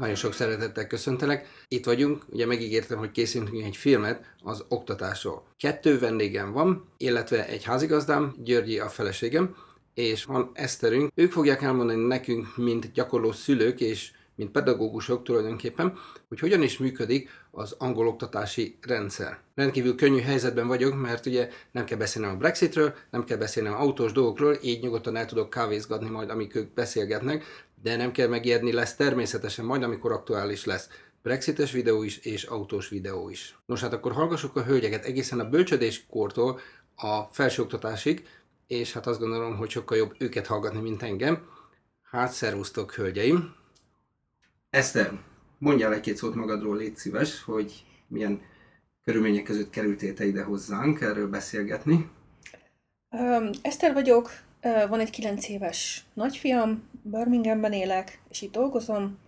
Nagyon sok szeretettel köszöntelek. Itt vagyunk, ugye megígértem, hogy készítünk egy filmet az oktatásról. Kettő vendégem van, illetve egy házigazdám, Györgyi a feleségem, és van Eszterünk. Ők fogják elmondani nekünk, mint gyakorló szülők és mint pedagógusok tulajdonképpen, hogy hogyan is működik az angol oktatási rendszer. Rendkívül könnyű helyzetben vagyok, mert ugye nem kell beszélnem a Brexitről, nem kell beszélnem autós dolgokról, így nyugodtan el tudok kávézgatni majd, amíg ők beszélgetnek, de nem kell megijedni, lesz természetesen majd, amikor aktuális lesz. Brexites videó is és autós videó is. Nos hát akkor hallgassuk a hölgyeket egészen a bölcsödéskortól a felsőoktatásig, és hát azt gondolom, hogy sokkal jobb őket hallgatni, mint engem. Hát szervusztok, hölgyeim! Eszter, mondjál egy-két szót magadról, légy szíves, hogy milyen körülmények között kerültél te ide hozzánk erről beszélgetni. Um, Eszter vagyok, van egy 9 éves nagyfiam, Birminghamben élek, és itt dolgozom.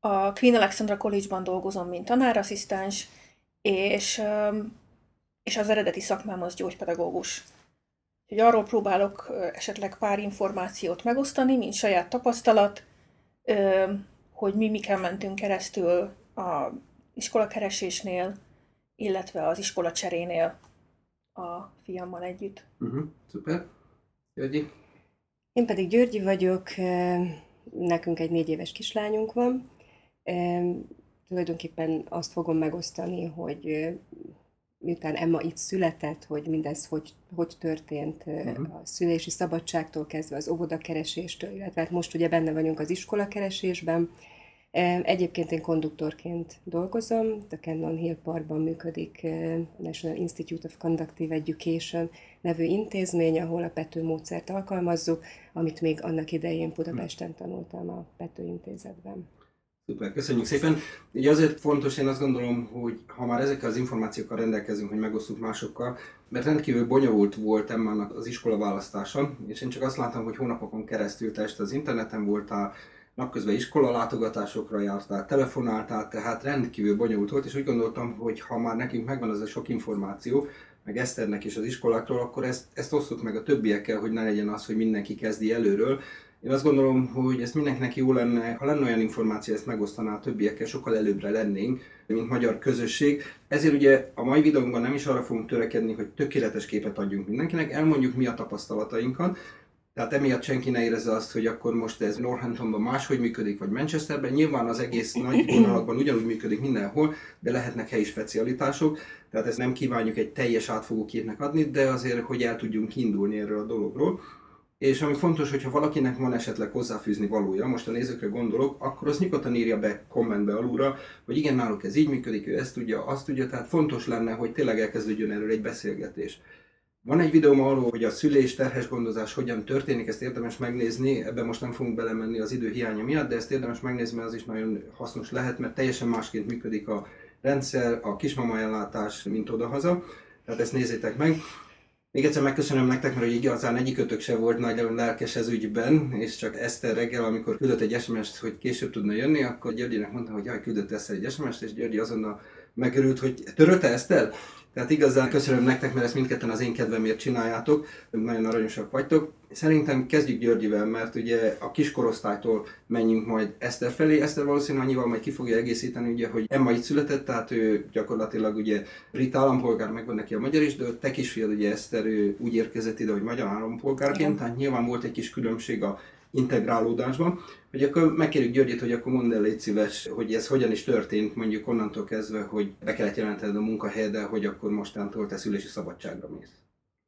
A Queen Alexandra College-ban dolgozom, mint tanárasszisztens, és, és az eredeti szakmám az gyógypedagógus. Hogy arról próbálok esetleg pár információt megosztani, mint saját tapasztalat, hogy mi miken mentünk keresztül a iskolakeresésnél, illetve az iskola cserénél a fiammal együtt. Uh-huh, szuper. Györgyi? Én pedig Györgyi vagyok, nekünk egy négy éves kislányunk van. Tulajdonképpen azt fogom megosztani, hogy miután Emma itt született, hogy mindez hogy, hogy történt uh-huh. a szülési szabadságtól kezdve az óvodakereséstől, illetve hát most ugye benne vagyunk az iskolakeresésben. Egyébként én konduktorként dolgozom, a Cannon Hill Parkban működik National Institute of Conductive Education nevű intézmény, ahol a Pető módszert alkalmazzuk, amit még annak idején Budapesten tanultam a Pető intézetben. Szuper, köszönjük szépen. Ugye azért fontos, én azt gondolom, hogy ha már ezekkel az információkkal rendelkezünk, hogy megosztjuk másokkal, mert rendkívül bonyolult volt Emmának az iskola választása, és én csak azt láttam, hogy hónapokon keresztül te az interneten voltál, napközben iskola látogatásokra jártál, telefonáltál, tehát rendkívül bonyolult volt, és úgy gondoltam, hogy ha már nekünk megvan az a sok információ, meg Eszternek is az iskolákról, akkor ezt, ezt osztott meg a többiekkel, hogy ne legyen az, hogy mindenki kezdi előről, én azt gondolom, hogy ez mindenkinek jó lenne, ha lenne olyan információ, ezt megosztaná a többiekkel, sokkal előbbre lennénk, mint magyar közösség. Ezért ugye a mai videónkban nem is arra fogunk törekedni, hogy tökéletes képet adjunk mindenkinek, elmondjuk mi a tapasztalatainkat, tehát emiatt senki ne érezze azt, hogy akkor most ez Northamptonban máshogy működik, vagy Manchesterben. Nyilván az egész nagy vonalakban ugyanúgy működik mindenhol, de lehetnek helyi specialitások. Tehát ezt nem kívánjuk egy teljes átfogó képnek adni, de azért, hogy el tudjunk kiindulni erről a dologról. És ami fontos, hogyha valakinek van esetleg hozzáfűzni valója, most a nézőkre gondolok, akkor azt nyugodtan írja be kommentbe alulra, hogy igen, náluk ez így működik, ő ezt tudja, azt tudja, tehát fontos lenne, hogy tényleg elkezdődjön erről egy beszélgetés. Van egy videóm arról, hogy a szülés, terhes gondozás hogyan történik, ezt érdemes megnézni, ebben most nem fogunk belemenni az idő hiánya miatt, de ezt érdemes megnézni, mert az is nagyon hasznos lehet, mert teljesen másként működik a rendszer, a kismama ellátás, mint odahaza. Tehát ezt nézzétek meg. Még egyszer megköszönöm nektek, mert igazán egyikötök se volt nagyon lelkes ez ügyben, és csak Eszter reggel, amikor küldött egy SMS-t, hogy később tudna jönni, akkor Györgyinek mondta, hogy jaj, küldött Eszter egy SMS-t, és Györgyi azonnal megörült, hogy törölte Eszter? Tehát igazán köszönöm nektek, mert ezt mindketten az én kedvemért csináljátok, nagyon aranyosak vagytok. Szerintem kezdjük Györgyivel, mert ugye a kiskorosztálytól menjünk majd Eszter felé. Eszter valószínűleg annyival majd ki fogja egészíteni, ugye, hogy Emma itt született, tehát ő gyakorlatilag ugye brit állampolgár, megvan neki a magyar is, de te kisfiad ugye Eszter, ő úgy érkezett ide, hogy magyar állampolgárként, tehát nyilván volt egy kis különbség a integrálódásban, hogy akkor megkérjük Györgyit, hogy akkor mondd el, légy szíves, hogy ez hogyan is történt, mondjuk onnantól kezdve, hogy be kellett jelentened a munkahelyeddel, hogy akkor mostantól te szülési szabadságra mész.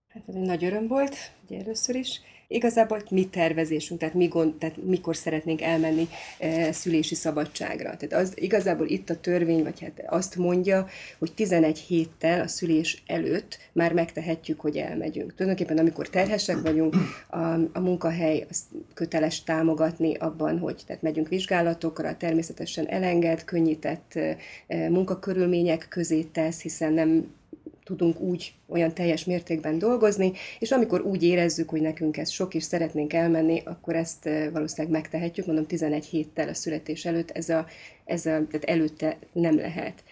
Hát ez egy nagy öröm volt, ugye először is. Igazából mi tervezésünk, tehát, mi gond, tehát mikor szeretnénk elmenni e, szülési szabadságra. Tehát az igazából itt a törvény, vagy hát azt mondja, hogy 11 héttel a szülés előtt már megtehetjük, hogy elmegyünk. Tulajdonképpen amikor terhesek vagyunk, a, a munkahely az köteles támogatni abban, hogy tehát megyünk vizsgálatokra, természetesen elenged, könnyített e, munkakörülmények közé tesz, hiszen nem tudunk úgy olyan teljes mértékben dolgozni, és amikor úgy érezzük, hogy nekünk ez sok, és szeretnénk elmenni, akkor ezt eh, valószínűleg megtehetjük, mondom 11 héttel a születés előtt, ez a, ez a, tehát előtte nem lehet.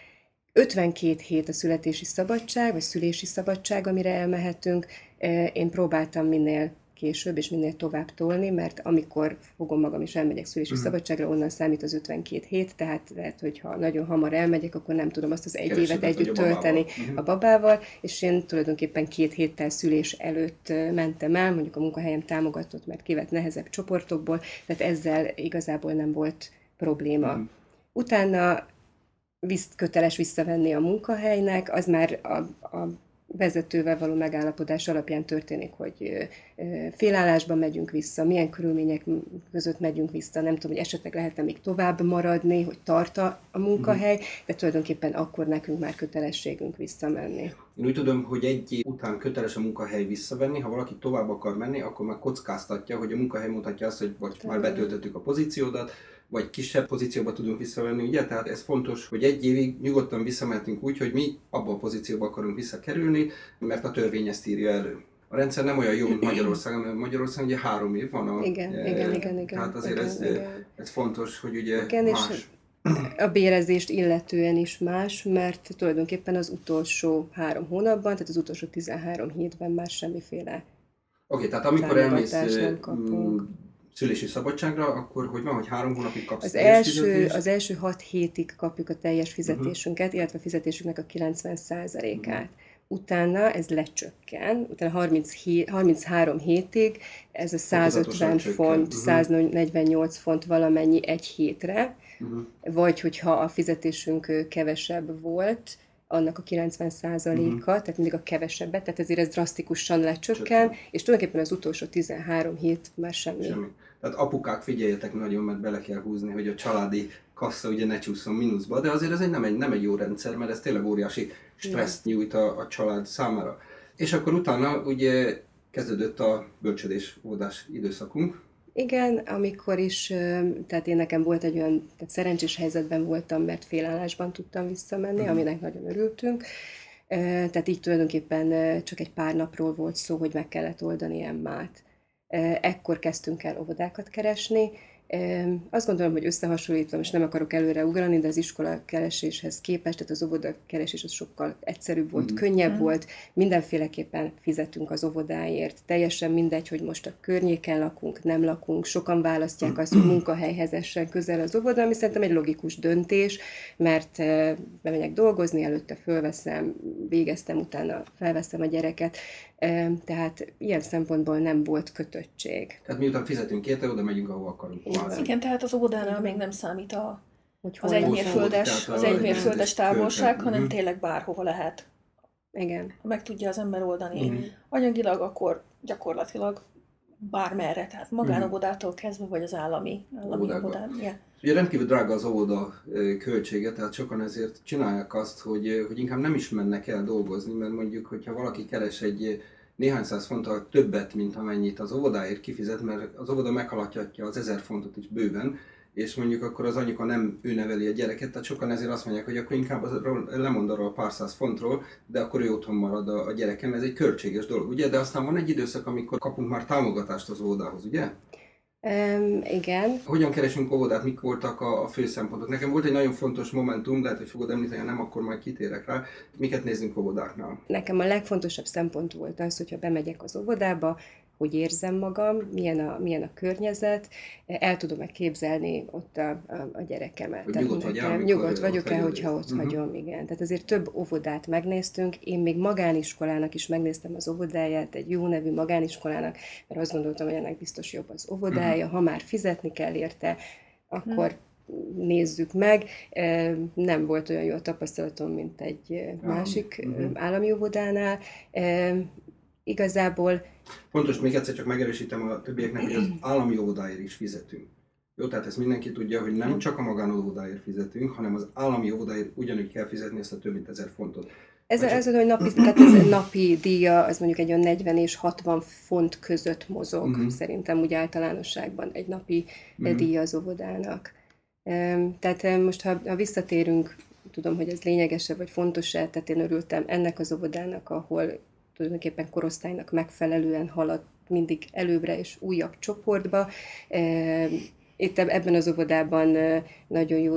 52 hét a születési szabadság, vagy szülési szabadság, amire elmehetünk. Eh, én próbáltam minél később, és minél tovább tolni, mert amikor fogom magam is elmegyek szülési uh-huh. szabadságra, onnan számít az 52 hét, tehát lehet, hogy ha nagyon hamar elmegyek, akkor nem tudom azt az egy Kevesebbet évet együtt a tölteni Mhm. a babával, és én tulajdonképpen két héttel szülés előtt mentem el, mondjuk a munkahelyem támogatott, mert kivett nehezebb csoportokból, tehát ezzel igazából nem volt probléma. Mhm. Utána visz, köteles visszavenni a munkahelynek, az már a, a vezetővel való megállapodás alapján történik, hogy félállásban megyünk vissza, milyen körülmények között megyünk vissza, nem tudom, hogy esetleg lehet-e még tovább maradni, hogy tart a munkahely, de tulajdonképpen akkor nekünk már kötelességünk visszamenni. Én úgy tudom, hogy egy év után köteles a munkahely visszavenni, ha valaki tovább akar menni, akkor már kockáztatja, hogy a munkahely mutatja azt, hogy vagy már betöltöttük a pozíciódat, vagy kisebb pozícióba tudunk visszavenni, ugye? Tehát ez fontos, hogy egy évig nyugodtan visszamehetünk úgy, hogy mi abba a pozícióba akarunk visszakerülni, mert a törvény ezt írja elő. A rendszer nem olyan jó, mint Magyarországon, mert Magyarországon ugye három év van a... Igen, eh, igen, igen, igen. Tehát azért igen, ez, igen. ez fontos, hogy ugye Igen, és más. a bérezést illetően is más, mert tulajdonképpen az utolsó három hónapban, tehát az utolsó 13 hétben már semmiféle Oké, tehát amikor elmész szülési szabadságra, akkor hogy van, hogy három hónapig kapsz Az első, fizetést? az első hat hétig kapjuk a teljes fizetésünket, illetve a fizetésünknek a 90%-át. Utána ez lecsökken, utána 30 hé, 33 hétig ez a 150 Fokozatosan csökken. font, Mhm. 148 font valamennyi egy hétre, Mhm. vagy hogyha a fizetésünk kevesebb volt, annak a 90%-a, tehát mindig a kevesebbet, tehát ezért ez drasztikusan lecsökken, Csökken. és tulajdonképpen az utolsó 13 hét már semmi. Semmi. Tehát apukák figyeljetek nagyon, mert bele kell húzni, hogy a családi kassa ugye ne csúszson mínuszba, de azért ez egy nem, egy, nem egy jó rendszer, mert ez tényleg óriási stresszt nyújt a, a család számára. És akkor utána ugye kezdődött a bölcsödés óvodás időszakunk. Igen, amikor is, tehát én nekem volt egy olyan, tehát szerencsés helyzetben voltam, mert félállásban tudtam visszamenni, Mhm. aminek nagyon örültünk. Tehát így tulajdonképpen csak egy pár napról volt szó, hogy meg kellett oldani Emmát. Ekkor kezdtünk el óvodákat keresni. Azt gondolom, hogy összehasonlítva, és nem akarok előre ugrani, de az iskola kereséshez képest, tehát az óvoda keresés az sokkal egyszerűbb volt, Mhm. könnyebb Mhm. volt, mindenféleképpen fizetünk az óvodáért. Teljesen mindegy, hogy most a környéken lakunk, nem lakunk. Sokan választják azt, hogy munkahelyhez essen közel az óvoda, ami szerintem egy logikus döntés, mert bemegyek dolgozni, előtte fölveszem, végeztem, utána felveszem a gyereket. Eh, Tehát ilyen szempontból nem volt kötöttség. Tehát miután fizetünk érte, oda megyünk, ahol akarunk. Kvázi. Igen, tehát az óvodánál még nem számít a, Hogy az hol egy van. mérföldes, tehát az a- egy egy mérföldes rendes távolság, hanem Mhm. tényleg bárhova lehet. Igen. Ha meg tudja az ember oldani Mhm. anyagilag, akkor gyakorlatilag bármerre, tehát magánóvodától kezdve, vagy az állami, állami Óvodákba. óvodán. Yeah. Ugye rendkívül drága az óvoda költsége, tehát sokan ezért csinálják azt, hogy, hogy inkább nem is mennek el dolgozni, mert mondjuk, hogyha valaki keres egy néhány száz fonttal többet, mint amennyit az óvodáért kifizet, mert az óvoda meghaladhatja az ezer fontot is bőven, és mondjuk akkor az anyuka nem ő neveli a gyereket, tehát sokan ezért azt mondják, hogy akkor inkább azról, lemond arról a pár száz fontról, de akkor ő otthon marad a, a gyereken, ez egy költséges dolog, ugye? De aztán van egy időszak, amikor kapunk már támogatást az óvodához, ugye? Um, igen. Hogyan keresünk óvodát, mik voltak a, a fő szempontok? Nekem volt egy nagyon fontos momentum, lehet, hogy fogod említeni, ha nem, akkor majd kitérek rá. Miket nézzünk óvodáknál? Nekem a legfontosabb szempont volt az, hogyha bemegyek az óvodába, hogy érzem magam, milyen a, milyen a környezet, el tudom-e képzelni ott a, a, a gyerekemet. Hogy Tehát nyugodt nekem- amikor nyugodt ott vagyok-e, hogyha ott Mhm. hagyom, igen. Tehát azért több óvodát megnéztünk, én még magániskolának is megnéztem az óvodáját, egy jó nevű magániskolának, mert azt gondoltam, hogy ennek biztos jobb az óvodája, Mhm. ha már fizetni kell érte, akkor nézzük meg. Nem volt olyan jó a tapasztalatom, mint egy másik Mhm. állami óvodánál. Igazából Fontos, még egyszer csak megerősítem a többieknek, hogy az állami óvodáért is fizetünk. Jó, tehát ezt mindenki tudja, hogy nem csak a magánóvodáért fizetünk, hanem az állami óvodáért ugyanúgy kell fizetni ezt a több mint ezer fontot. ez, ez, hogy napi, tehát ez napi díja, az mondjuk egy olyan 40 és 60 font között mozog, Mhm. szerintem úgy általánosságban egy napi Mhm. díja az óvodának. Tehát most, ha, ha visszatérünk, tudom, hogy ez lényegesebb vagy fontos-e, tehát én örültem ennek az óvodának, ahol tulajdonképpen korosztálynak megfelelően halad mindig előbbre és újabb csoportba. Itt eb- ebben az óvodában nagyon jó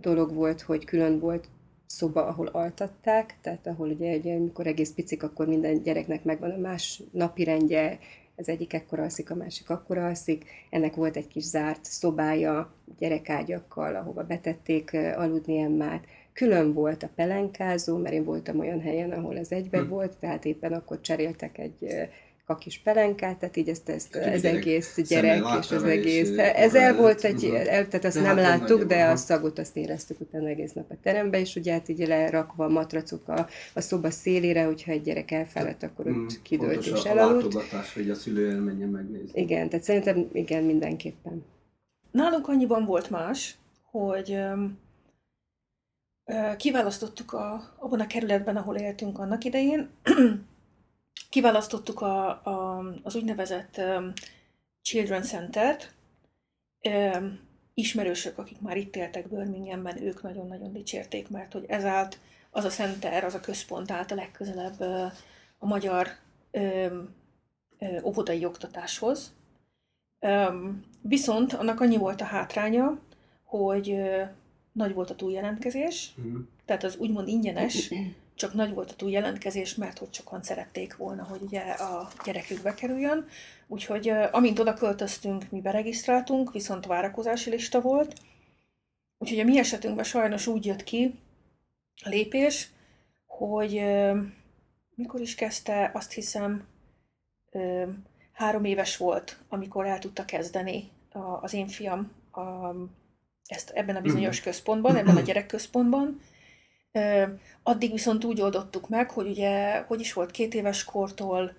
dolog volt, hogy külön volt szoba, ahol altatták, tehát ahol ugye, ugye amikor egész picik, akkor minden gyereknek megvan a más napirendje, az egyik ekkora alszik, a másik akkora alszik. Ennek volt egy kis zárt szobája gyerekágyakkal, ahova betették aludni Emmát. Külön volt a pelenkázó, mert én voltam olyan helyen, ahol ez egybe hm. volt, tehát éppen akkor cseréltek egy kakis pelenkát, tehát így ezt, ezt az egész gyerek és az egész, és ez el volt egy, el, tehát azt de nem hát láttuk, de a szagot azt éreztük utána egész nap a terembe, és ugye hát így lerakva a matracok a, a szoba szélére, hogyha egy gyerek elfáradt, akkor ott mm, kidőlt és elaludt. a látogatás, hogy a szülő elmenjen megnézni. Igen, tehát szerintem igen, mindenképpen. Nálunk annyiban volt más, hogy um, kiválasztottuk a, abban a kerületben, ahol éltünk annak idején, kiválasztottuk a, a, az úgynevezett um, Children Center-t. Um, ismerősök, akik már itt éltek Birminghamben, ők nagyon-nagyon dicsérték, mert hogy ez állt, az a center, az a központ állt a legközelebb uh, a magyar um, óvodai oktatáshoz. Um, viszont annak annyi volt a hátránya, hogy uh, nagy volt a túljelentkezés, mm. tehát az úgymond ingyenes, csak nagy volt a túljelentkezés, mert hogy sokan szerették volna, hogy ugye a gyerekük bekerüljön. Úgyhogy amint oda költöztünk, mi beregisztráltunk, viszont várakozási lista volt. Úgyhogy a mi esetünkben sajnos úgy jött ki a lépés, hogy mikor is kezdte, azt hiszem, három éves volt, amikor el tudta kezdeni az én fiam ezt ebben a bizonyos központban, ebben a gyerekközpontban, Addig viszont úgy oldottuk meg, hogy ugye, hogy is volt, két éves kortól,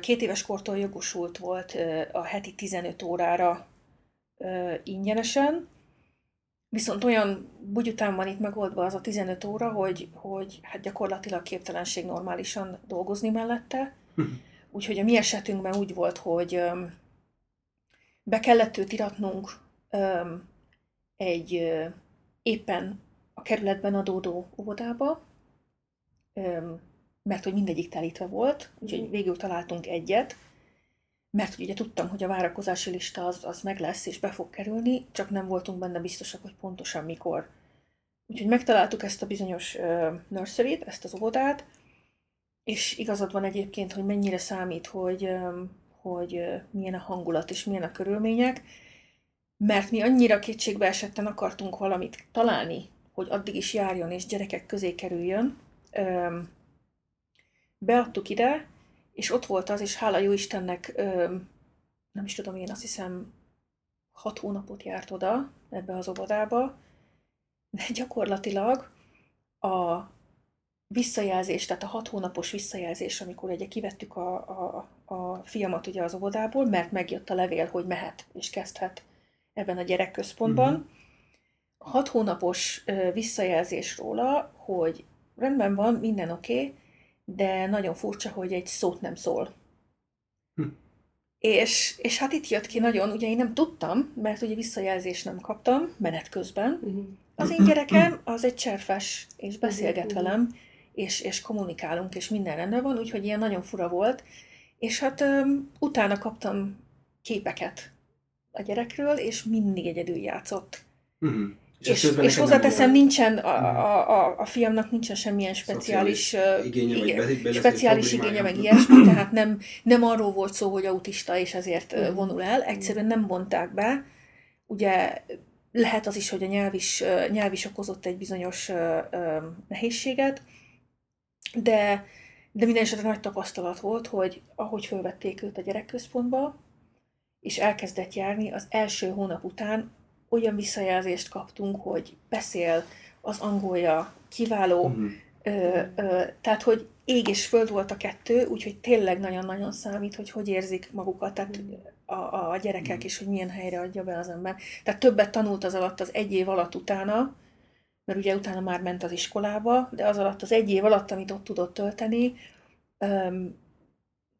két éves kortól jogosult volt a heti 15 órára ingyenesen, viszont olyan bugyután van itt megoldva az a 15 óra, hogy, hogy hát gyakorlatilag képtelenség normálisan dolgozni mellette. Hm. Úgyhogy a mi esetünkben úgy volt, hogy be kellett őt iratnunk egy éppen a kerületben adódó óvodába, mert hogy mindegyik telítve volt, úgyhogy mhm. végül találtunk egyet, mert ugye tudtam, hogy a várakozási lista az, az meg lesz, és be fog kerülni, csak nem voltunk benne biztosak, hogy pontosan mikor. Úgyhogy megtaláltuk ezt a bizonyos uh, nursery ezt az óvodát, és igazad van egyébként, hogy mennyire számít, hogy, um, hogy uh, milyen a hangulat és milyen a körülmények, mert mi annyira kétségbe esetten akartunk valamit találni, hogy addig is járjon és gyerekek közé kerüljön. Öm, beadtuk ide, és ott volt az, és hála jó Istennek, öm, nem is tudom én, azt hiszem hat hónapot járt oda ebbe az óvodába, de gyakorlatilag a visszajelzés, tehát a hat hónapos visszajelzés, amikor ugye kivettük a, a, a fiamat ugye az óvodából, mert megjött a levél, hogy mehet és kezdhet ebben a gyerekközpontban, mm-hmm hat hónapos visszajelzés róla, hogy rendben van, minden oké, okay, de nagyon furcsa, hogy egy szót nem szól. Hm. És, és hát itt jött ki nagyon, ugye én nem tudtam, mert ugye visszajelzést nem kaptam menet közben. Uh-huh. Az én gyerekem az egy cserfes, és beszélget uh-huh. velem, és, és kommunikálunk, és minden rendben van, úgyhogy ilyen nagyon fura volt. És hát um, utána kaptam képeket a gyerekről, és mindig egyedül játszott. Uh-huh. És, és, és hozzáteszem, nincsen, a, a, a, a fiamnak nincsen semmilyen speciális igénye, ige, vagy speciális igénye, meg ilyesmi, tehát nem, nem arról volt szó, hogy autista, és ezért mm. vonul el, egyszerűen nem vonták be. Ugye lehet az is, hogy a nyelv is, nyelv is okozott egy bizonyos nehézséget, de, de minden esetre nagy tapasztalat volt, hogy ahogy fölvették őt a gyerekközpontba, és elkezdett járni, az első hónap után olyan visszajelzést kaptunk, hogy beszél, az angolja kiváló, uh-huh. ö, ö, tehát hogy ég és föld volt a kettő, úgyhogy tényleg nagyon-nagyon számít, hogy hogy érzik magukat, tehát a, a gyerekek uh-huh. is, hogy milyen helyre adja be az ember. Tehát többet tanult az alatt az egy év alatt utána, mert ugye utána már ment az iskolába, de az alatt az egy év alatt, amit ott tudott tölteni,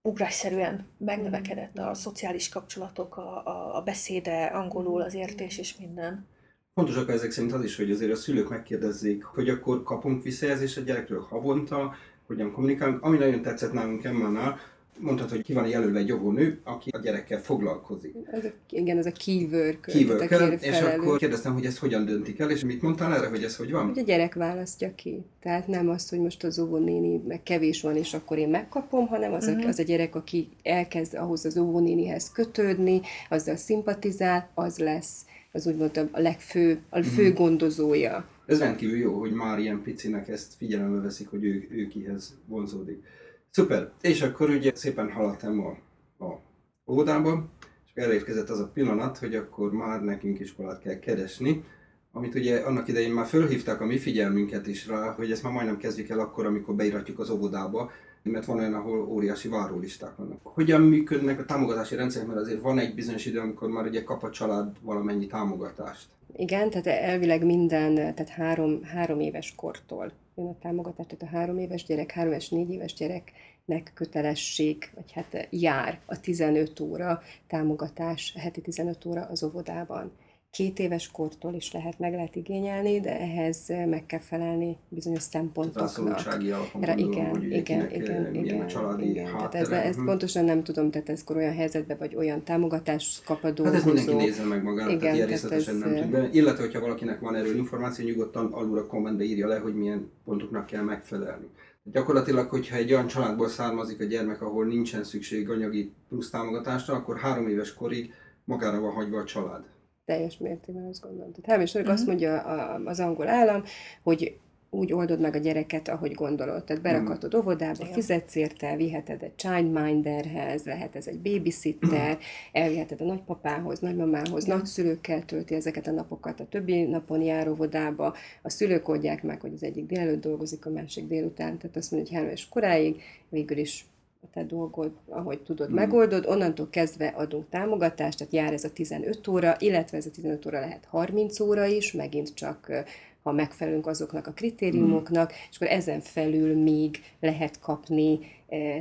ugrásszerűen megnövekedett a szociális kapcsolatok, a, a, a beszéde, angolul az értés és minden. Fontosak ezek szerint az is, hogy azért a szülők megkérdezzék, hogy akkor kapunk visszajelzést a gyerekről havonta, hogyan kommunikálunk. Ami nagyon tetszett nálunk Emmánál, mondhatod, hogy ki van jelölve egy óvónő, aki a gyerekkel foglalkozik. Ez a, igen, ez a key worker. Key tehát a worker, key és akkor kérdeztem, hogy ezt hogyan döntik el, és mit mondtál erre, hogy ez hogy van? Hogy a gyerek választja ki. Tehát nem az, hogy most az óvónéni meg kevés van, és akkor én megkapom, hanem az, Mhm. a, az a gyerek, aki elkezd ahhoz az óvónénihez kötődni, azzal szimpatizál, az lesz az úgymond a legfő, a Mhm. fő gondozója. Ez rendkívül jó, hogy már ilyen picinek ezt figyelembe veszik, hogy ő, ő kihez vonzódik. Szuper. És akkor ugye szépen haladtam a, a óvodába, és elérkezett az a pillanat, hogy akkor már nekünk iskolát kell keresni, amit ugye annak idején már fölhívták a mi figyelmünket is rá, hogy ezt már majdnem kezdjük el akkor, amikor beiratjuk az óvodába, mert van olyan, ahol óriási várólisták vannak. Hogyan működnek a támogatási rendszerek, mert azért van egy bizonyos idő, amikor már ugye kap a család valamennyi támogatást. Igen, tehát elvileg minden, tehát három, három éves kortól jön a támogatás, tehát a három éves gyerek, három és négy éves gyereknek kötelesség, vagy hát jár a 15 óra támogatás, heti 15 óra az óvodában. Két éves kortól is lehet, meg lehet igényelni, de ehhez meg kell felelni bizonyos Tehát szempontoknak. rászorultsági alapon Ra, gondolom, igen, hogy igen, igen, eh, igen, a családi igen. Tehát ez, ez Mhm. pontosan nem tudom, tehát ezkor olyan helyzetben vagy olyan támogatást kap a Hát dolgozó. ez mindenki nézze meg magának, Igen, tehát ilyen tehát részletesen ez, nem eh, tud be. Illetve, hogyha valakinek van erről információ, nyugodtan alul a kommentbe írja le, hogy milyen pontoknak kell megfelelni. Gyakorlatilag, hogyha egy olyan családból származik a gyermek, ahol nincsen szükség anyagi plusz támogatásra, akkor három éves korig magára van hagyva a család. Teljes mértékben azt gondolom. Tehát és Mhm. azt mondja a- az angol állam, hogy úgy oldod meg a gyereket, ahogy gondolod. Tehát berakatod óvodába, Igen. fizetsz érte, viheted egy childminderhez, lehet ez egy babysitter, elviheted a nagypapához, nagymamához, Igen. nagyszülőkkel tölti ezeket a napokat, a többi napon jár óvodába, a szülők oldják meg, hogy az egyik délelőtt dolgozik, a másik délután, tehát azt mondja, hogy három éves koráig végül is a te dolgod, ahogy tudod, Mm. megoldod, onnantól kezdve adunk támogatást, tehát jár ez a 15 óra, illetve ez a 15 óra lehet 30 óra is, megint csak ha megfelelünk azoknak a kritériumoknak, és akkor ezen felül még lehet kapni,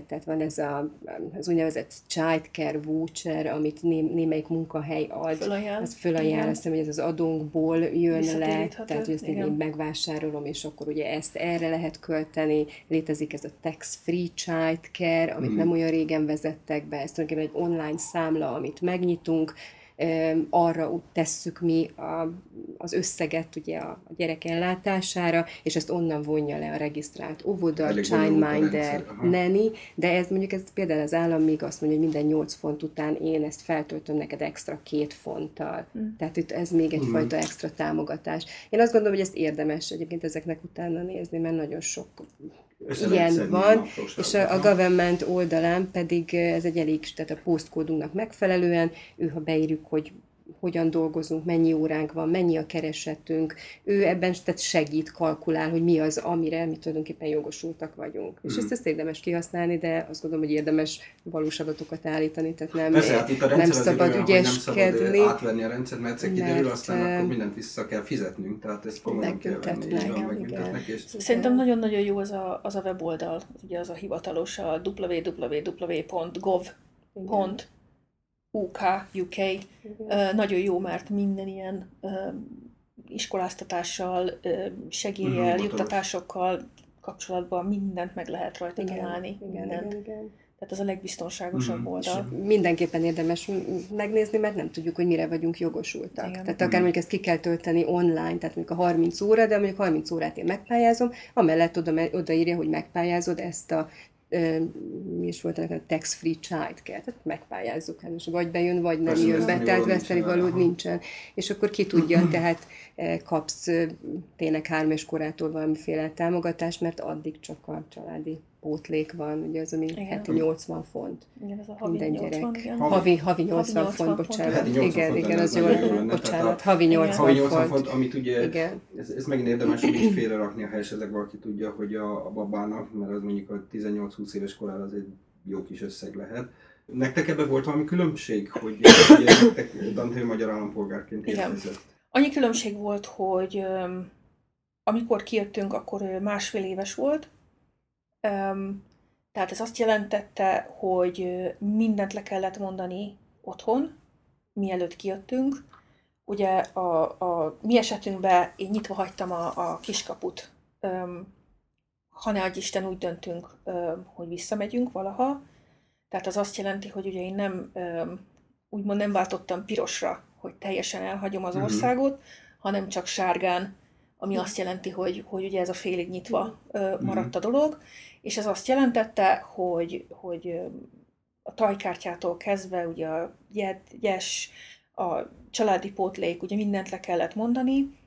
tehát van ez a, az úgynevezett childcare voucher, amit né, némelyik munkahely ad, Fölajánl. ez fölajánl, azt hiszem, hogy ez az adónkból jön le, tehát hogy ezt én, igen. én megvásárolom, és akkor ugye ezt erre lehet költeni. Létezik ez a tax-free childcare, amit Mhm. nem olyan régen vezettek be, ez tulajdonképpen egy online számla, amit megnyitunk, arra úgy tesszük mi a, az összeget ugye a, a gyerek ellátására, és ezt onnan vonja le a regisztrált óvoda, childminder, neni, de ez mondjuk ez például az állam még azt mondja, hogy minden 8 font után én ezt feltöltöm neked extra két fonttal. Mm. Tehát itt ez még egyfajta extra támogatás. Én azt gondolom, hogy ezt érdemes egyébként ezeknek utána nézni, mert nagyon sok ilyen van, és a, a government oldalán pedig eh, ez egy elég, tehát a postkódunknak megfelelően, ő ha beírjuk, hogy hogyan dolgozunk, mennyi óránk van, mennyi a keresetünk, ő ebben tehát segít, kalkulál, hogy mi az, amire mi tulajdonképpen jogosultak vagyunk. És Mhm. ezt, ezt érdemes kihasználni, de azt gondolom, hogy érdemes valós adatokat állítani, tehát nem, Persze, hát itt a rendszer nem szabad olyan, hogy nem szabad ügyeskedni. átvenni a rendszert, mert egyszer kiderül, mert, aztán akkor mindent vissza kell fizetnünk, tehát ezt komolyan kell venni. van, igen, megbüntetnek, és Szerintem nagyon-nagyon jó az a, az a weboldal, ugye az a hivatalos, a www.gov.uk UK. Ö, nagyon jó, mert minden ilyen iskoláztatással, segéllyel, hivatalos. juttatásokkal kapcsolatban mindent meg lehet rajta igen, találni. igen, mindent. igen, igen. Tehát ez a legbiztonságosabb Mhm. oldal. mindenképpen érdemes megnézni, mert nem tudjuk, hogy mire vagyunk jogosultak. Igen. Tehát akár mondjuk ezt ki kell tölteni online, tehát mondjuk a 30 óra, de mondjuk 30 órát én megpályázom, amellett oda, odaírja, hogy megpályázod ezt a mi is volt ennek a tax-free childcare, tehát megpályázzuk, hát most vagy bejön, vagy nem Persze, jön be, tehát veszteni nincsen, valód nincsen. És akkor ki tudja, tehát eh, kapsz tényleg három és korától valamiféle támogatást, mert addig csak a családi pótlék van, ugye az, ami Igen. heti 80 font. Igen, ez a havi Minden 80, gyerek. igen. Havi- Havi, havi 80 80 font, font. bocsánat. Heti 80 igen, font igen, az jó, bocsánat. tehát Havi 80 Havi 80 font. font, amit ugye, Igen. ez, ez megint érdemes úgy is félrerakni, ha esetleg valaki tudja, hogy a, a babának, mert az mondjuk a 18-20 éves korára az egy jó kis összeg lehet. Nektek ebben volt valami különbség, hogy nektek Dante magyar állampolgárként érkezett? Annyi különbség volt, hogy amikor kijöttünk, akkor másfél éves volt. Öm, tehát ez azt jelentette, hogy mindent le kellett mondani otthon, mielőtt kijöttünk. Ugye a, a mi esetünkben én nyitva hagytam a, a kiskaput. Öm, ha ne adj Isten, úgy döntünk, öm, hogy visszamegyünk valaha. Tehát az azt jelenti, hogy ugye én nem, úgymond nem váltottam pirosra, hogy teljesen elhagyom az országot, hanem csak sárgán, ami azt jelenti, hogy, hogy ugye ez a félig nyitva maradt a dolog, és ez azt jelentette, hogy, hogy a tajkártyától kezdve ugye a gyes, a családi pótlék, ugye mindent le kellett mondani,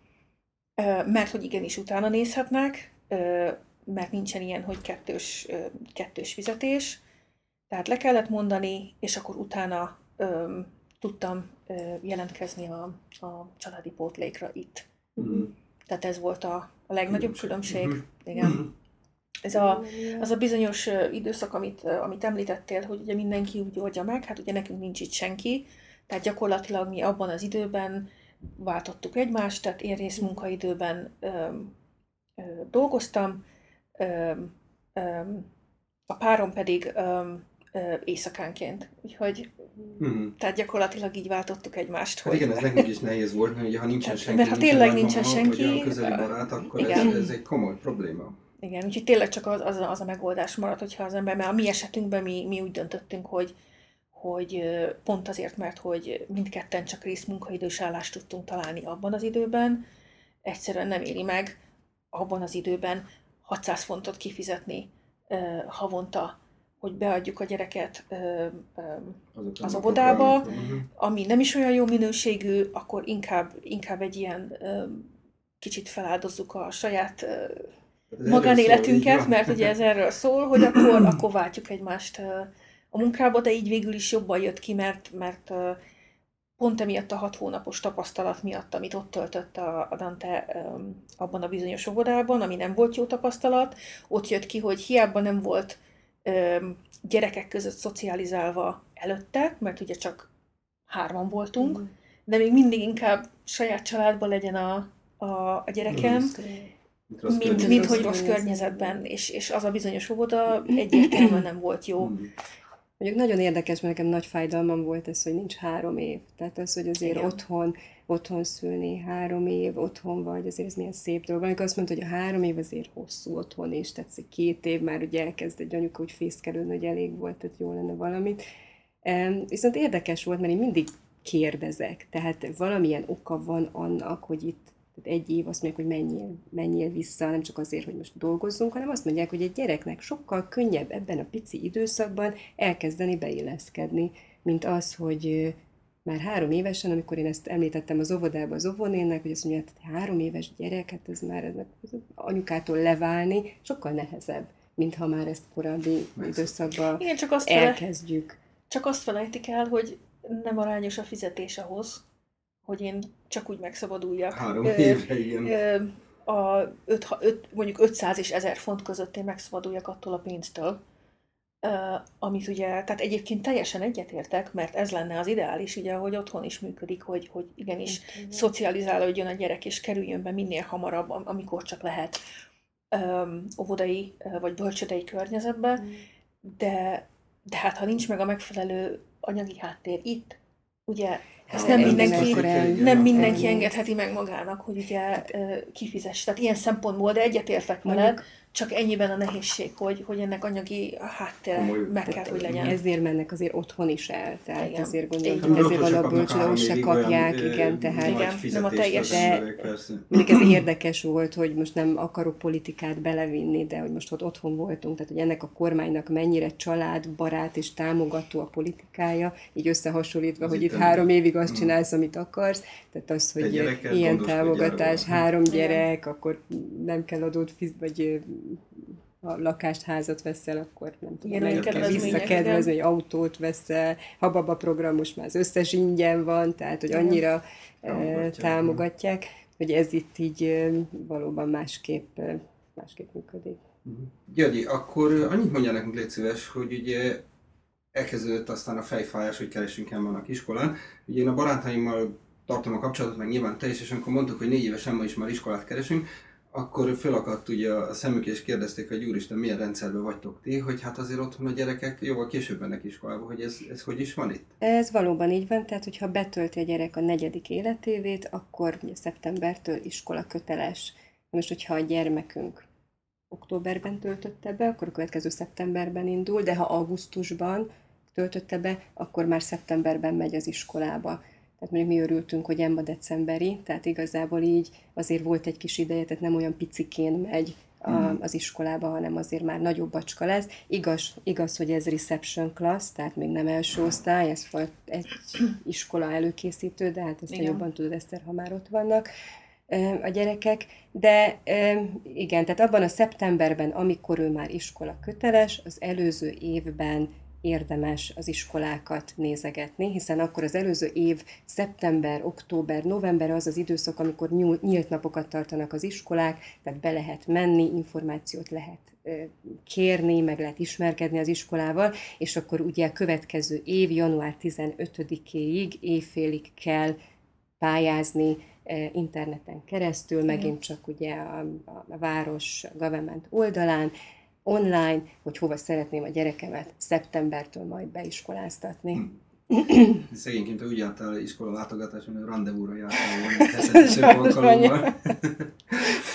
mert hogy igenis utána nézhetnek, mert nincsen ilyen, hogy kettős, kettős fizetés, tehát le kellett mondani, és akkor utána tudtam jelentkezni a, a családi pótlékra itt. Mm. Tehát ez volt a, a legnagyobb különbség. Mm. Igen. Ez a, az a bizonyos időszak, amit, amit említettél, hogy ugye mindenki úgy oldja meg, hát ugye nekünk nincs itt senki, tehát gyakorlatilag mi abban az időben váltottuk egymást, tehát én részmunkaidőben ö, ö, dolgoztam, ö, ö, a párom pedig ö, éjszakánként. Úgyhogy mm. tehát gyakorlatilag így váltottuk egymást. Hát hogy... igen, ez nekünk is nehéz volt, mert ugye, ha nincsen senki, mert ha tényleg nincsen senki, vagy a közeli barát, akkor ez, ez, egy komoly probléma. Igen, úgyhogy tényleg csak az, az, az a megoldás maradt, hogyha az ember, mert a mi esetünkben mi, mi úgy döntöttünk, hogy, hogy pont azért, mert hogy mindketten csak részmunkaidős állást tudtunk találni abban az időben, egyszerűen nem éri meg abban az időben 600 fontot kifizetni havonta hogy beadjuk a gyereket ö, ö, az óvodába, ami nem is olyan jó minőségű, akkor inkább, inkább egy ilyen ö, kicsit feláldozzuk a saját ö, magánéletünket, szól, mert ugye ez erről szól, hogy akkor, akkor váltjuk egymást ö, a munkába, de így végül is jobban jött ki, mert, mert ö, pont emiatt a hat hónapos tapasztalat miatt, amit ott töltött a, a Dante abban a bizonyos óvodában, ami nem volt jó tapasztalat, ott jött ki, hogy hiába nem volt gyerekek között szocializálva előtte, mert ugye csak hárman voltunk, mm. de még mindig inkább saját családban legyen a, a, a gyerekem, mm. mint, mint hogy rossz környezetben, és, és az a bizonyos óvoda egyértelműen nem volt jó. Mm. Mondjuk nagyon érdekes, mert nekem nagy fájdalmam volt ez, hogy nincs három év. Tehát az, hogy azért Igen. otthon, otthon szülni három év, otthon vagy, azért ez milyen szép dolog. Amikor azt mondta, hogy a három év azért hosszú otthon is, tehát két év már ugye elkezd egy anyuka úgy fészkelődni, hogy elég volt, tehát jó lenne valamit. Viszont érdekes volt, mert én mindig kérdezek, tehát valamilyen oka van annak, hogy itt egy év azt mondják, hogy menjél, menjél vissza, nem csak azért, hogy most dolgozzunk, hanem azt mondják, hogy egy gyereknek sokkal könnyebb ebben a pici időszakban elkezdeni beilleszkedni, mint az, hogy már három évesen, amikor én ezt említettem az óvodában az óvonének, hogy azt mondja, hogy három éves gyerek, hát ez már ez, ez anyukától leválni sokkal nehezebb, mint ha már ezt korábbi időszakban Igen, csak azt elkezdjük. Fele, csak azt felejtik el, hogy nem arányos a fizetés ahhoz, hogy én csak úgy megszabaduljak. Három évre, igen. A öt, öt, mondjuk 500 és 1000 font között én megszabaduljak attól a pénztől, Uh, amit ugye, tehát egyébként teljesen egyetértek, mert ez lenne az ideális, ugye, hogy otthon is működik, hogy, hogy igenis okay. szocializálódjon a gyerek, és kerüljön be minél hamarabb, amikor csak lehet um, óvodai vagy bölcsödei környezetbe, mm. de, de hát ha nincs meg a megfelelő anyagi háttér itt, ugye ezt nem mindenki, nem mindenki engedheti meg magának, hogy ugye kifizesse. Tehát ilyen szempontból, de egyetértek veled, csak ennyiben a nehézség, hogy, hogy ennek anyagi háttere meg kell, hogy legyen. Ezért mennek azért otthon is el, tehát igen. ezért gondolom, hogy ezért van a bölcsőde, hogy se kapják, olyan, igen, tehát igen, nem a teljes. De mindig ez érdekes volt, hogy most nem akarok politikát belevinni, de hogy most ott otthon voltunk, tehát hogy ennek a kormánynak mennyire család, barát és támogató a politikája, így összehasonlítva, az hogy itt három évig azt mm. csinálsz, amit akarsz, tehát az, hogy ilyen támogatás, három gyerek, akkor nem kell adót fizetni, vagy a lakást, házat veszel, akkor nem tudom, Igen, kell visszakedvezni, hogy autót veszel, hababa program most már az összes ingyen van, tehát hogy annyira támogatják, támogatják hogy ez itt így valóban másképp, másképp működik. Mhm. Györgyi, akkor annyit mondja nekünk, légy szíves, hogy ugye elkezdődött aztán a fejfájás, hogy keresünk el vannak iskolán. Ugye én a barátaimmal tartom a kapcsolatot, meg nyilván te is, és amikor mondtuk, hogy négy évesen ma is már iskolát keresünk, akkor fölakadt ugye a szemük és kérdezték, hogy úristen, milyen rendszerben vagytok ti, hogy hát azért otthon a gyerekek jóval később mennek iskolába, hogy ez, ez hogy is van itt? Ez valóban így van, tehát hogyha betölti a gyerek a negyedik életévét, akkor ugye szeptembertől iskola köteles. Most, hogyha a gyermekünk októberben töltötte be, akkor a következő szeptemberben indul, de ha augusztusban töltötte be, akkor már szeptemberben megy az iskolába. Tehát mondjuk mi örültünk, hogy Emma decemberi, tehát igazából így azért volt egy kis ideje, tehát nem olyan picikén megy a, az iskolába, hanem azért már nagyobb bacska lesz. Igaz, igaz, hogy ez reception class, tehát még nem első osztály, ez volt egy iskola előkészítő, de hát ezt te jobban tudod, Eszter, ha már ott vannak a gyerekek, de igen, tehát abban a szeptemberben, amikor ő már iskola köteles, az előző évben érdemes az iskolákat nézegetni, hiszen akkor az előző év szeptember, október, november az az időszak, amikor nyílt napokat tartanak az iskolák, tehát be lehet menni, információt lehet kérni, meg lehet ismerkedni az iskolával, és akkor ugye a következő év, január 15-éig, évfélig kell pályázni interneten keresztül, megint csak ugye a, a város government oldalán, online, hogy hova szeretném a gyerekemet szeptembertől majd beiskoláztatni. Szegényként úgy jártál iskola látogatás, hogy rendezvúra jártál volna,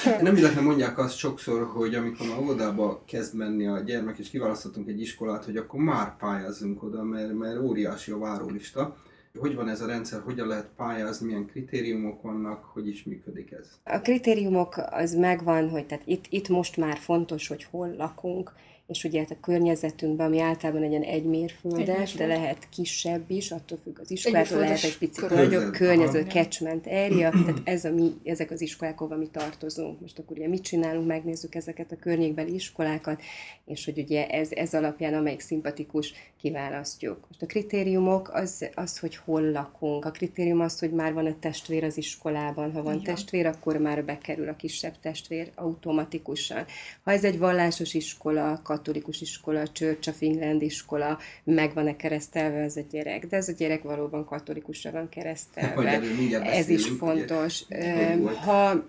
Nem illetve mondják azt sokszor, hogy amikor a óvodába kezd menni a gyermek, és kiválasztottunk egy iskolát, hogy akkor már pályázzunk oda, mert, mert óriási a várólista. Hogy van ez a rendszer, hogyan lehet pályázni, milyen kritériumok vannak, hogy is működik ez? A kritériumok az megvan, hogy tehát itt, itt most már fontos, hogy hol lakunk, és ugye hát a környezetünkben, ami általában egy egy mérföldes, egy de lehet kisebb is, attól függ az iskolától, lehet egy picit nagyobb környező, catchment area, tehát ez a mi, ezek az iskolák, ahova mi tartozunk. Most akkor ugye mit csinálunk, megnézzük ezeket a környékbeli iskolákat, és hogy ugye ez, ez alapján, amelyik szimpatikus, kiválasztjuk. Most a kritériumok az, az, hogy hol lakunk. A kritérium az, hogy már van a testvér az iskolában. Ha van Igen. testvér, akkor már bekerül a kisebb testvér automatikusan. Ha ez egy vallásos iskola, katolikus iskola, Church of England iskola, meg van-e keresztelve az a gyerek, de ez a gyerek valóban katolikusra van keresztelve. Ez is fontos. Ha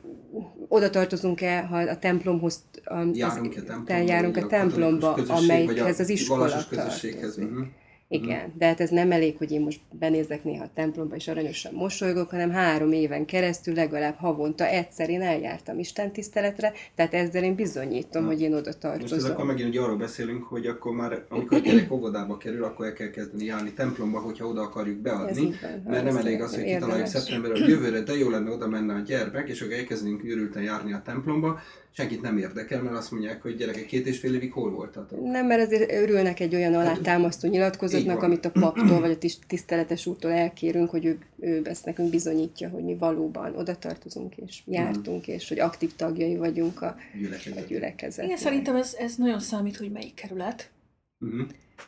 oda tartozunk-e, ha a templomhoz járunk-e templomba, járunk a templomba, amelyikhez az iskola tartozik. Uh-huh. Igen, uh-huh. de hát ez nem elég, hogy én most benézek néha a templomba és aranyosan mosolygok, hanem három éven keresztül legalább havonta egyszer én eljártam Isten tiszteletre, tehát ezzel én bizonyítom, uh-huh. hogy én oda tartozom. Most akkor megint ugye arról beszélünk, hogy akkor már, amikor a gyerek óvodába kerül, akkor el kell kezdeni járni templomba, hogyha oda akarjuk beadni, van, mert nem elég az, hogy kitaláljuk szeptemberre, hogy jövőre, de jó lenne oda menne a gyermek, és akkor elkezdünk őrülten járni a templomba, senkit nem érdekel, mert azt mondják, hogy gyerekek két és fél évig hol voltatok. Nem, mert azért örülnek egy olyan alátámasztó nyilatkozatnak, amit a paptól vagy a tiszteletes úrtól elkérünk, hogy ő, ő ezt nekünk bizonyítja, hogy mi valóban oda tartozunk és jártunk, mm. és hogy aktív tagjai vagyunk a, gyülekezet. a gyülekezet. Igen, szerintem ez, ez nagyon számít, hogy melyik kerület, mm.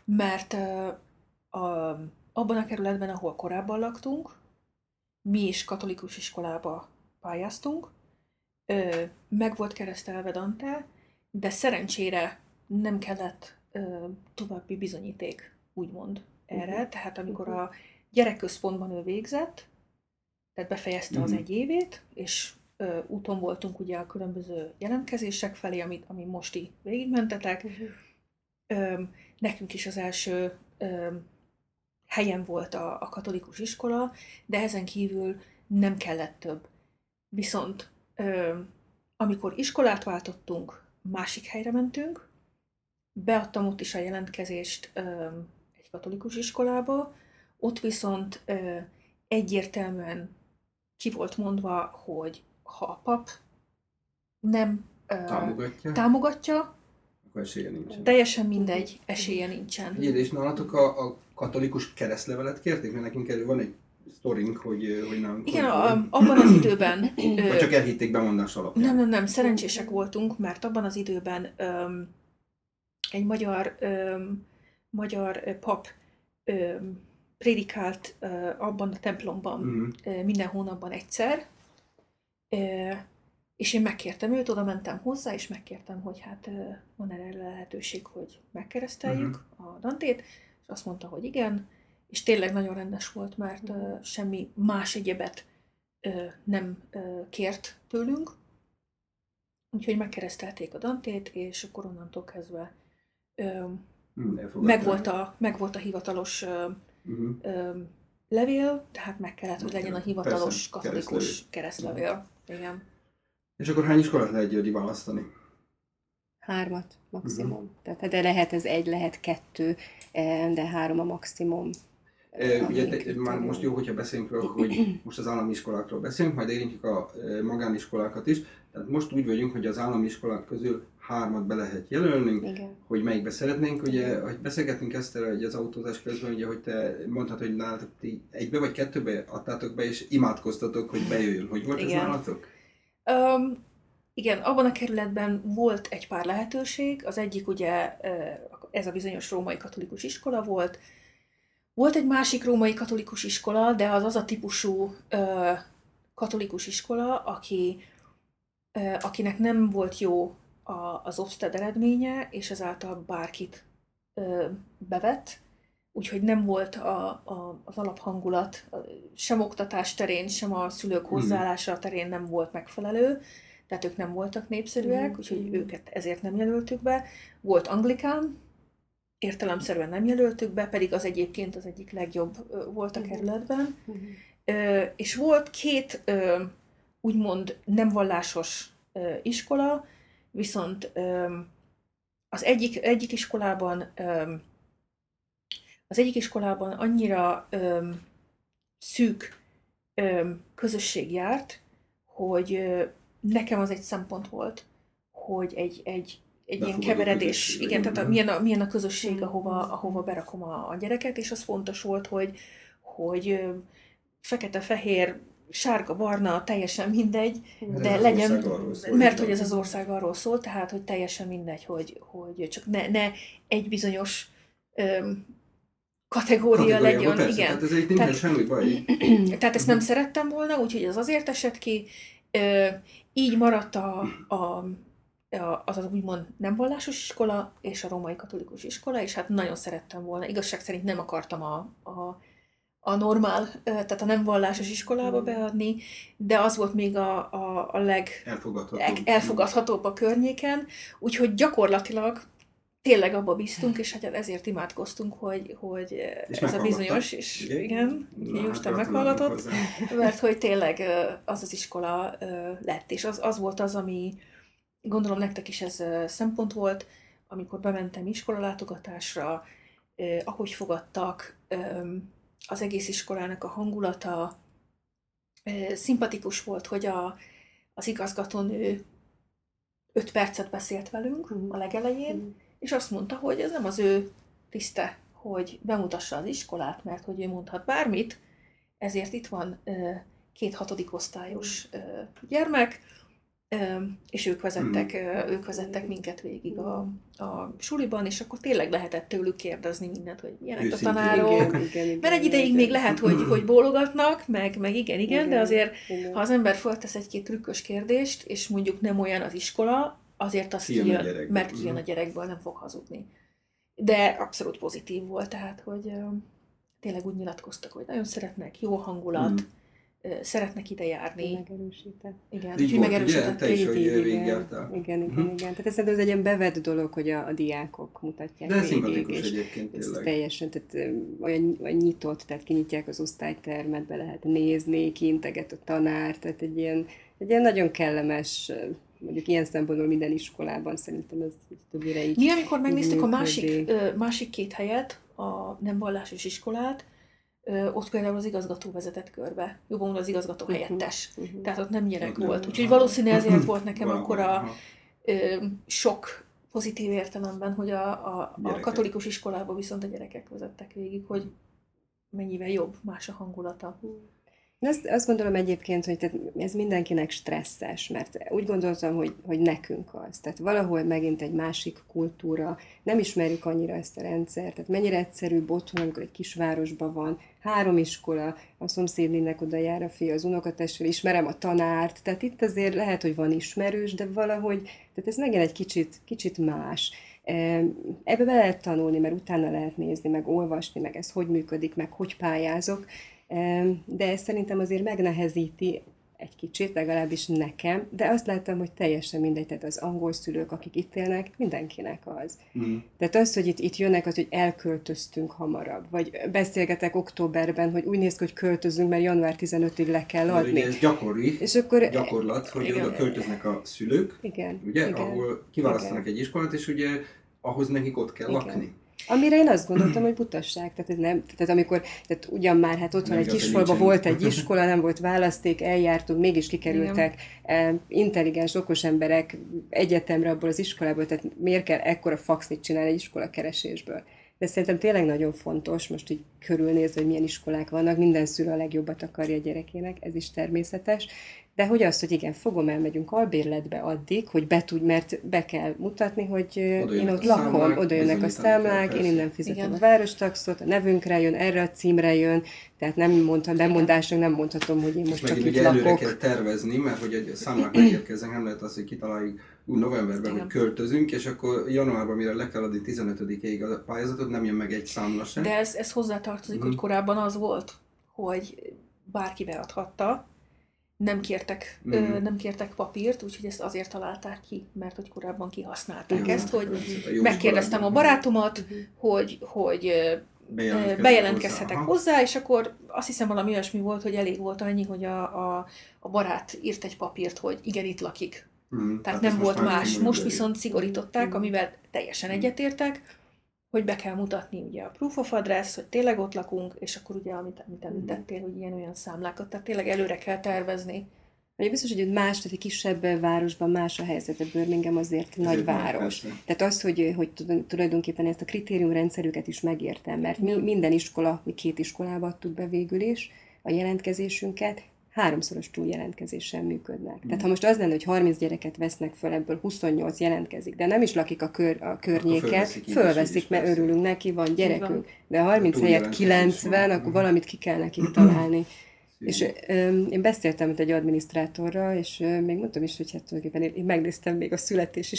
mert uh, a, abban a kerületben, ahol korábban laktunk, mi is katolikus iskolába pályáztunk, ö, meg volt keresztelve Dante, de szerencsére nem kellett ö, további bizonyíték, úgymond erre. Uh-huh. Tehát amikor a gyerekközpontban ő végzett, tehát befejezte uh-huh. az mhm. egy évét, és ö, úton voltunk ugye a különböző jelentkezések felé, amit, ami most így végigmentetek. Uh-huh. Ö, nekünk is az első ö, helyen volt a, a katolikus iskola, de ezen kívül nem kellett több. Viszont amikor iskolát váltottunk, másik helyre mentünk, beadtam ott is a jelentkezést egy katolikus iskolába, ott viszont egyértelműen ki volt mondva, hogy ha a pap nem támogatja, támogatja akkor esélye nincsen. Teljesen mindegy, esélye nincsen. Ugye, és nálatok a, a katolikus keresztlevelet kérték, mert nekünk erről van egy sztorink, hogy, hogy nem... Igen, a, abban az időben... Vagy csak elhitték bemondás alapján. Nem, nem, nem, szerencsések voltunk, mert abban az időben öm, egy magyar, öm, magyar pap öm, prédikált ö, abban a templomban uh-huh. ö, minden hónapban egyszer, ö, és én megkértem őt, oda mentem hozzá, és megkértem, hogy hát van erre lehetőség, hogy megkereszteljük uh-huh. a Dantét, és azt mondta, hogy igen, és tényleg nagyon rendes volt, mert uh, semmi más egyebet uh, nem uh, kért tőlünk. Úgyhogy megkeresztelték a Dantét, és akkor onnantól kezdve uh, megvolt, a, megvolt a hivatalos uh, uh-huh. uh, levél, tehát meg kellett, hogy legyen a hivatalos Persze, katolikus keresztlevél. Igen. És akkor hány iskolát lehet Győri választani? hármat maximum. Uh-huh. Tehát de lehet ez egy, lehet kettő, de három a maximum. Ugye te, már most jó, hogyha beszélünk róla, hogy most az állami iskolákról beszélünk, majd érintjük a magániskolákat is. Tehát most úgy vagyunk, hogy az állami iskolák közül hármat be lehet jelölnünk, Igen. hogy melyikbe szeretnénk. Ugye, hogy beszélgetünk ezt hogy az autózás közben, ugye, hogy te mondtad, hogy nálatok ti egybe vagy kettőbe adtátok be, és imádkoztatok, hogy bejöjjön. Hogy volt Igen. ez nálatok? Um, igen, abban a kerületben volt egy pár lehetőség. Az egyik ugye ez a bizonyos római katolikus iskola volt. Volt egy másik római katolikus iskola, de az az a típusú ö, katolikus iskola, aki, ö, akinek nem volt jó a, az Ofsted eredménye, és ezáltal bárkit ö, bevett, úgyhogy nem volt a, a, az alaphangulat sem oktatás terén, sem a szülők mhm. hozzáállása terén nem volt megfelelő, tehát ők nem voltak népszerűek, mm. úgyhogy őket ezért nem jelöltük be. Volt anglikán, értelemszerűen nem jelöltük be, pedig az egyébként az egyik legjobb volt a kerületben. Mm. És volt két úgymond nem vallásos iskola, viszont az egyik, egyik iskolában az egyik iskolában annyira szűk közösség járt, hogy nekem az egy szempont volt, hogy egy, egy, egy ilyen keveredés, igen, tehát a, milyen, a, milyen a közösség, ahova, ahova berakom a, a gyereket, és az fontos volt, hogy, hogy fekete-fehér, sárga-barna, teljesen mindegy, mert de legyen, szól, mert hogy ez az ország arról szól, tehát hogy teljesen mindegy, hogy, hogy csak ne, ne egy bizonyos öm, kategória, kategória legyen. Persze, igen. Tehát ez egy tehát, semmi baj. Tehát ezt nem szerettem volna, úgyhogy ez azért esett ki. Ö, így maradt a, a, az az úgymond nem vallásos iskola és a római katolikus iskola, és hát nagyon szerettem volna. Igazság szerint nem akartam a, a, a normál, tehát a nem vallásos iskolába beadni, de az volt még a, a, a leg elfogadhatóbb. elfogadhatóbb a környéken, úgyhogy gyakorlatilag tényleg abba bíztunk, és hát ezért imádkoztunk, hogy, hogy és ez a bizonyos, és igen, igen Na, Isten meghallgatott, mert hogy tényleg az az iskola lett, és az, az volt az, ami gondolom nektek is ez szempont volt, amikor bementem iskolalátogatásra, ahogy fogadtak, az egész iskolának a hangulata, szimpatikus volt, hogy a, az igazgatónő öt percet beszélt velünk a legelején, és azt mondta, hogy ez nem az ő tiszte, hogy bemutassa az iskolát, mert hogy ő mondhat bármit, ezért itt van két hatodik osztályos gyermek, és ők vezettek, hmm. ők vezettek minket végig a, a suliban, és akkor tényleg lehetett tőlük kérdezni mindent, hogy milyenek a tanárok. Igen, igen, igen, Mert egy ideig igen. még lehet, hogy, hogy bólogatnak, meg, meg igen, igen, igen, de azért, igen. ha az ember föltesz egy-két trükkös kérdést, és mondjuk nem olyan az iskola, azért az kijön, kijön mert kijön a gyerekből, nem fog hazudni. De abszolút pozitív volt, tehát, hogy tényleg úgy nyilatkoztak, hogy nagyon szeretnek, jó hangulat, mm szeretnek ide járni. Megerősített. Igen, így volt, megerősített. Te is, hogy igen, igen, igen, igen, igen. Tehát ez egy ilyen bevett dolog, hogy a, a diákok mutatják De végig, és egyébként ez teljesen, tehát olyan, olyan nyitott, tehát kinyitják az osztálytermet, be lehet nézni, kiinteget a tanár, tehát egy ilyen, egy ilyen nagyon kellemes mondjuk ilyen szempontból minden iskolában szerintem ez többére így Mi, amikor megnéztük a másik, másik két helyet, a nem vallásos iskolát, ott például az igazgató vezetett körbe. Jobban mondva az igazgató uh-huh. helyettes. Uh-huh. Tehát ott nem gyerek uh-huh. volt. Úgyhogy valószínűleg ezért volt nekem akkor a sok pozitív értelemben, hogy a, a, a katolikus iskolában viszont a gyerekek vezettek végig, hogy mennyivel jobb, más a hangulata. Azt, azt gondolom egyébként, hogy ez mindenkinek stresszes, mert úgy gondoltam, hogy, hogy nekünk az. Tehát valahol megint egy másik kultúra, nem ismerjük annyira ezt a rendszert, tehát mennyire egyszerű otthon, amikor egy kisvárosban van, három iskola, a szomszédnének oda jár a fia, az unokatestvel, ismerem a tanárt, tehát itt azért lehet, hogy van ismerős, de valahogy, tehát ez megint egy kicsit, kicsit más. Ebbe be lehet tanulni, mert utána lehet nézni, meg olvasni, meg ez hogy működik, meg hogy pályázok, de ez szerintem azért megnehezíti egy kicsit, legalábbis nekem, de azt láttam, hogy teljesen mindegy, tehát az angol szülők, akik itt élnek, mindenkinek az. Mm. Tehát az, hogy itt, itt jönnek, az, hogy elköltöztünk hamarabb, vagy beszélgetek októberben, hogy úgy néz ki, hogy költözünk, mert január 15-ig le kell adni. ugye ez gyakori, És akkor... gyakorlat, hogy Igen. oda költöznek a szülők, Igen, ugye, igen. ahol kiválasztanak egy iskolát, és ugye ahhoz nekik ott kell Igen. lakni. Amire én azt gondoltam, hogy butasság. Tehát, ez nem, tehát amikor, tehát ugyan már hát otthon Nem egy kisfalba volt egy iskola, nem volt választék, eljártunk, mégis kikerültek. Eh, intelligens, okos emberek egyetemre abból az iskolából, tehát miért kell ekkora faxnit csinálni egy iskola keresésből? De szerintem tényleg nagyon fontos, most így körülnézve, hogy milyen iskolák vannak, minden szülő a legjobbat akarja a gyerekének, ez is természetes, de hogy azt, hogy igen, fogom, elmegyünk albérletbe addig, hogy be tud, mert be kell mutatni, hogy én ott a lakom, számlák, oda jönnek a számlák, én innen fizetem Igen. a várostaxot, a nevünkre jön, erre a címre jön, tehát nem mondtam, bemondásnak nem mondhatom, hogy én És most csak itt ugye előre lakok. kell tervezni, mert hogy egy számlák megérkeznek, nem lehet az, hogy kitaláljuk úgy novemberben, Igen. hogy költözünk, és akkor januárban, mire le kell adni 15-ig a pályázatot, nem jön meg egy számla sem. De ez, ez hozzátartozik, Mhm. hogy korábban az volt, hogy bárki beadhatta, nem kértek, ö, Mhm. nem kértek papírt, úgyhogy ezt azért találták ki, mert hogy korábban kihasználták Jó, ezt, hogy természetesen, jó megkérdeztem a barátomat, Mhm. hogy, hogy bejelentkezhetek Aha. hozzá, és akkor azt hiszem valami olyasmi volt, hogy elég volt annyi, hogy a, a, a barát írt egy papírt, hogy igen, itt lakik. Mhm, Tehát ez nem volt más. Most viszont szigorították, Mhm. amivel teljesen Mhm. egyetértek, hogy be kell mutatni ugye a proof of address, hogy tényleg ott lakunk, és akkor ugye, amit, amit említettél, hogy ilyen-olyan számlákat, tehát tényleg előre kell tervezni. Ugye biztos, hogy más, tehát egy kisebb városban más a helyzet, a Birmingham azért nagy Ezért van, város. persze. Tehát az, hogy, hogy tulajdonképpen ezt a kritériumrendszerüket is megértem, mert mi minden iskola, mi két iskolába adtuk be végül is a jelentkezésünket, háromszoros túljelentkezéssel működnek. Mm. Tehát ha most az lenne, hogy 30 gyereket vesznek föl, ebből 28 jelentkezik, de nem is lakik a, kör, a környéken, fölveszik mert persze. örülünk neki, van gyerekünk, de a 30 A helyett túljelentkezés 90, van. akkor valamit ki kell nekik találni. És Szívű. ö, én beszéltem itt egy adminisztrátorral, és ö, még mondtam is, hogy hát tulajdonképpen én, én megnéztem még a születési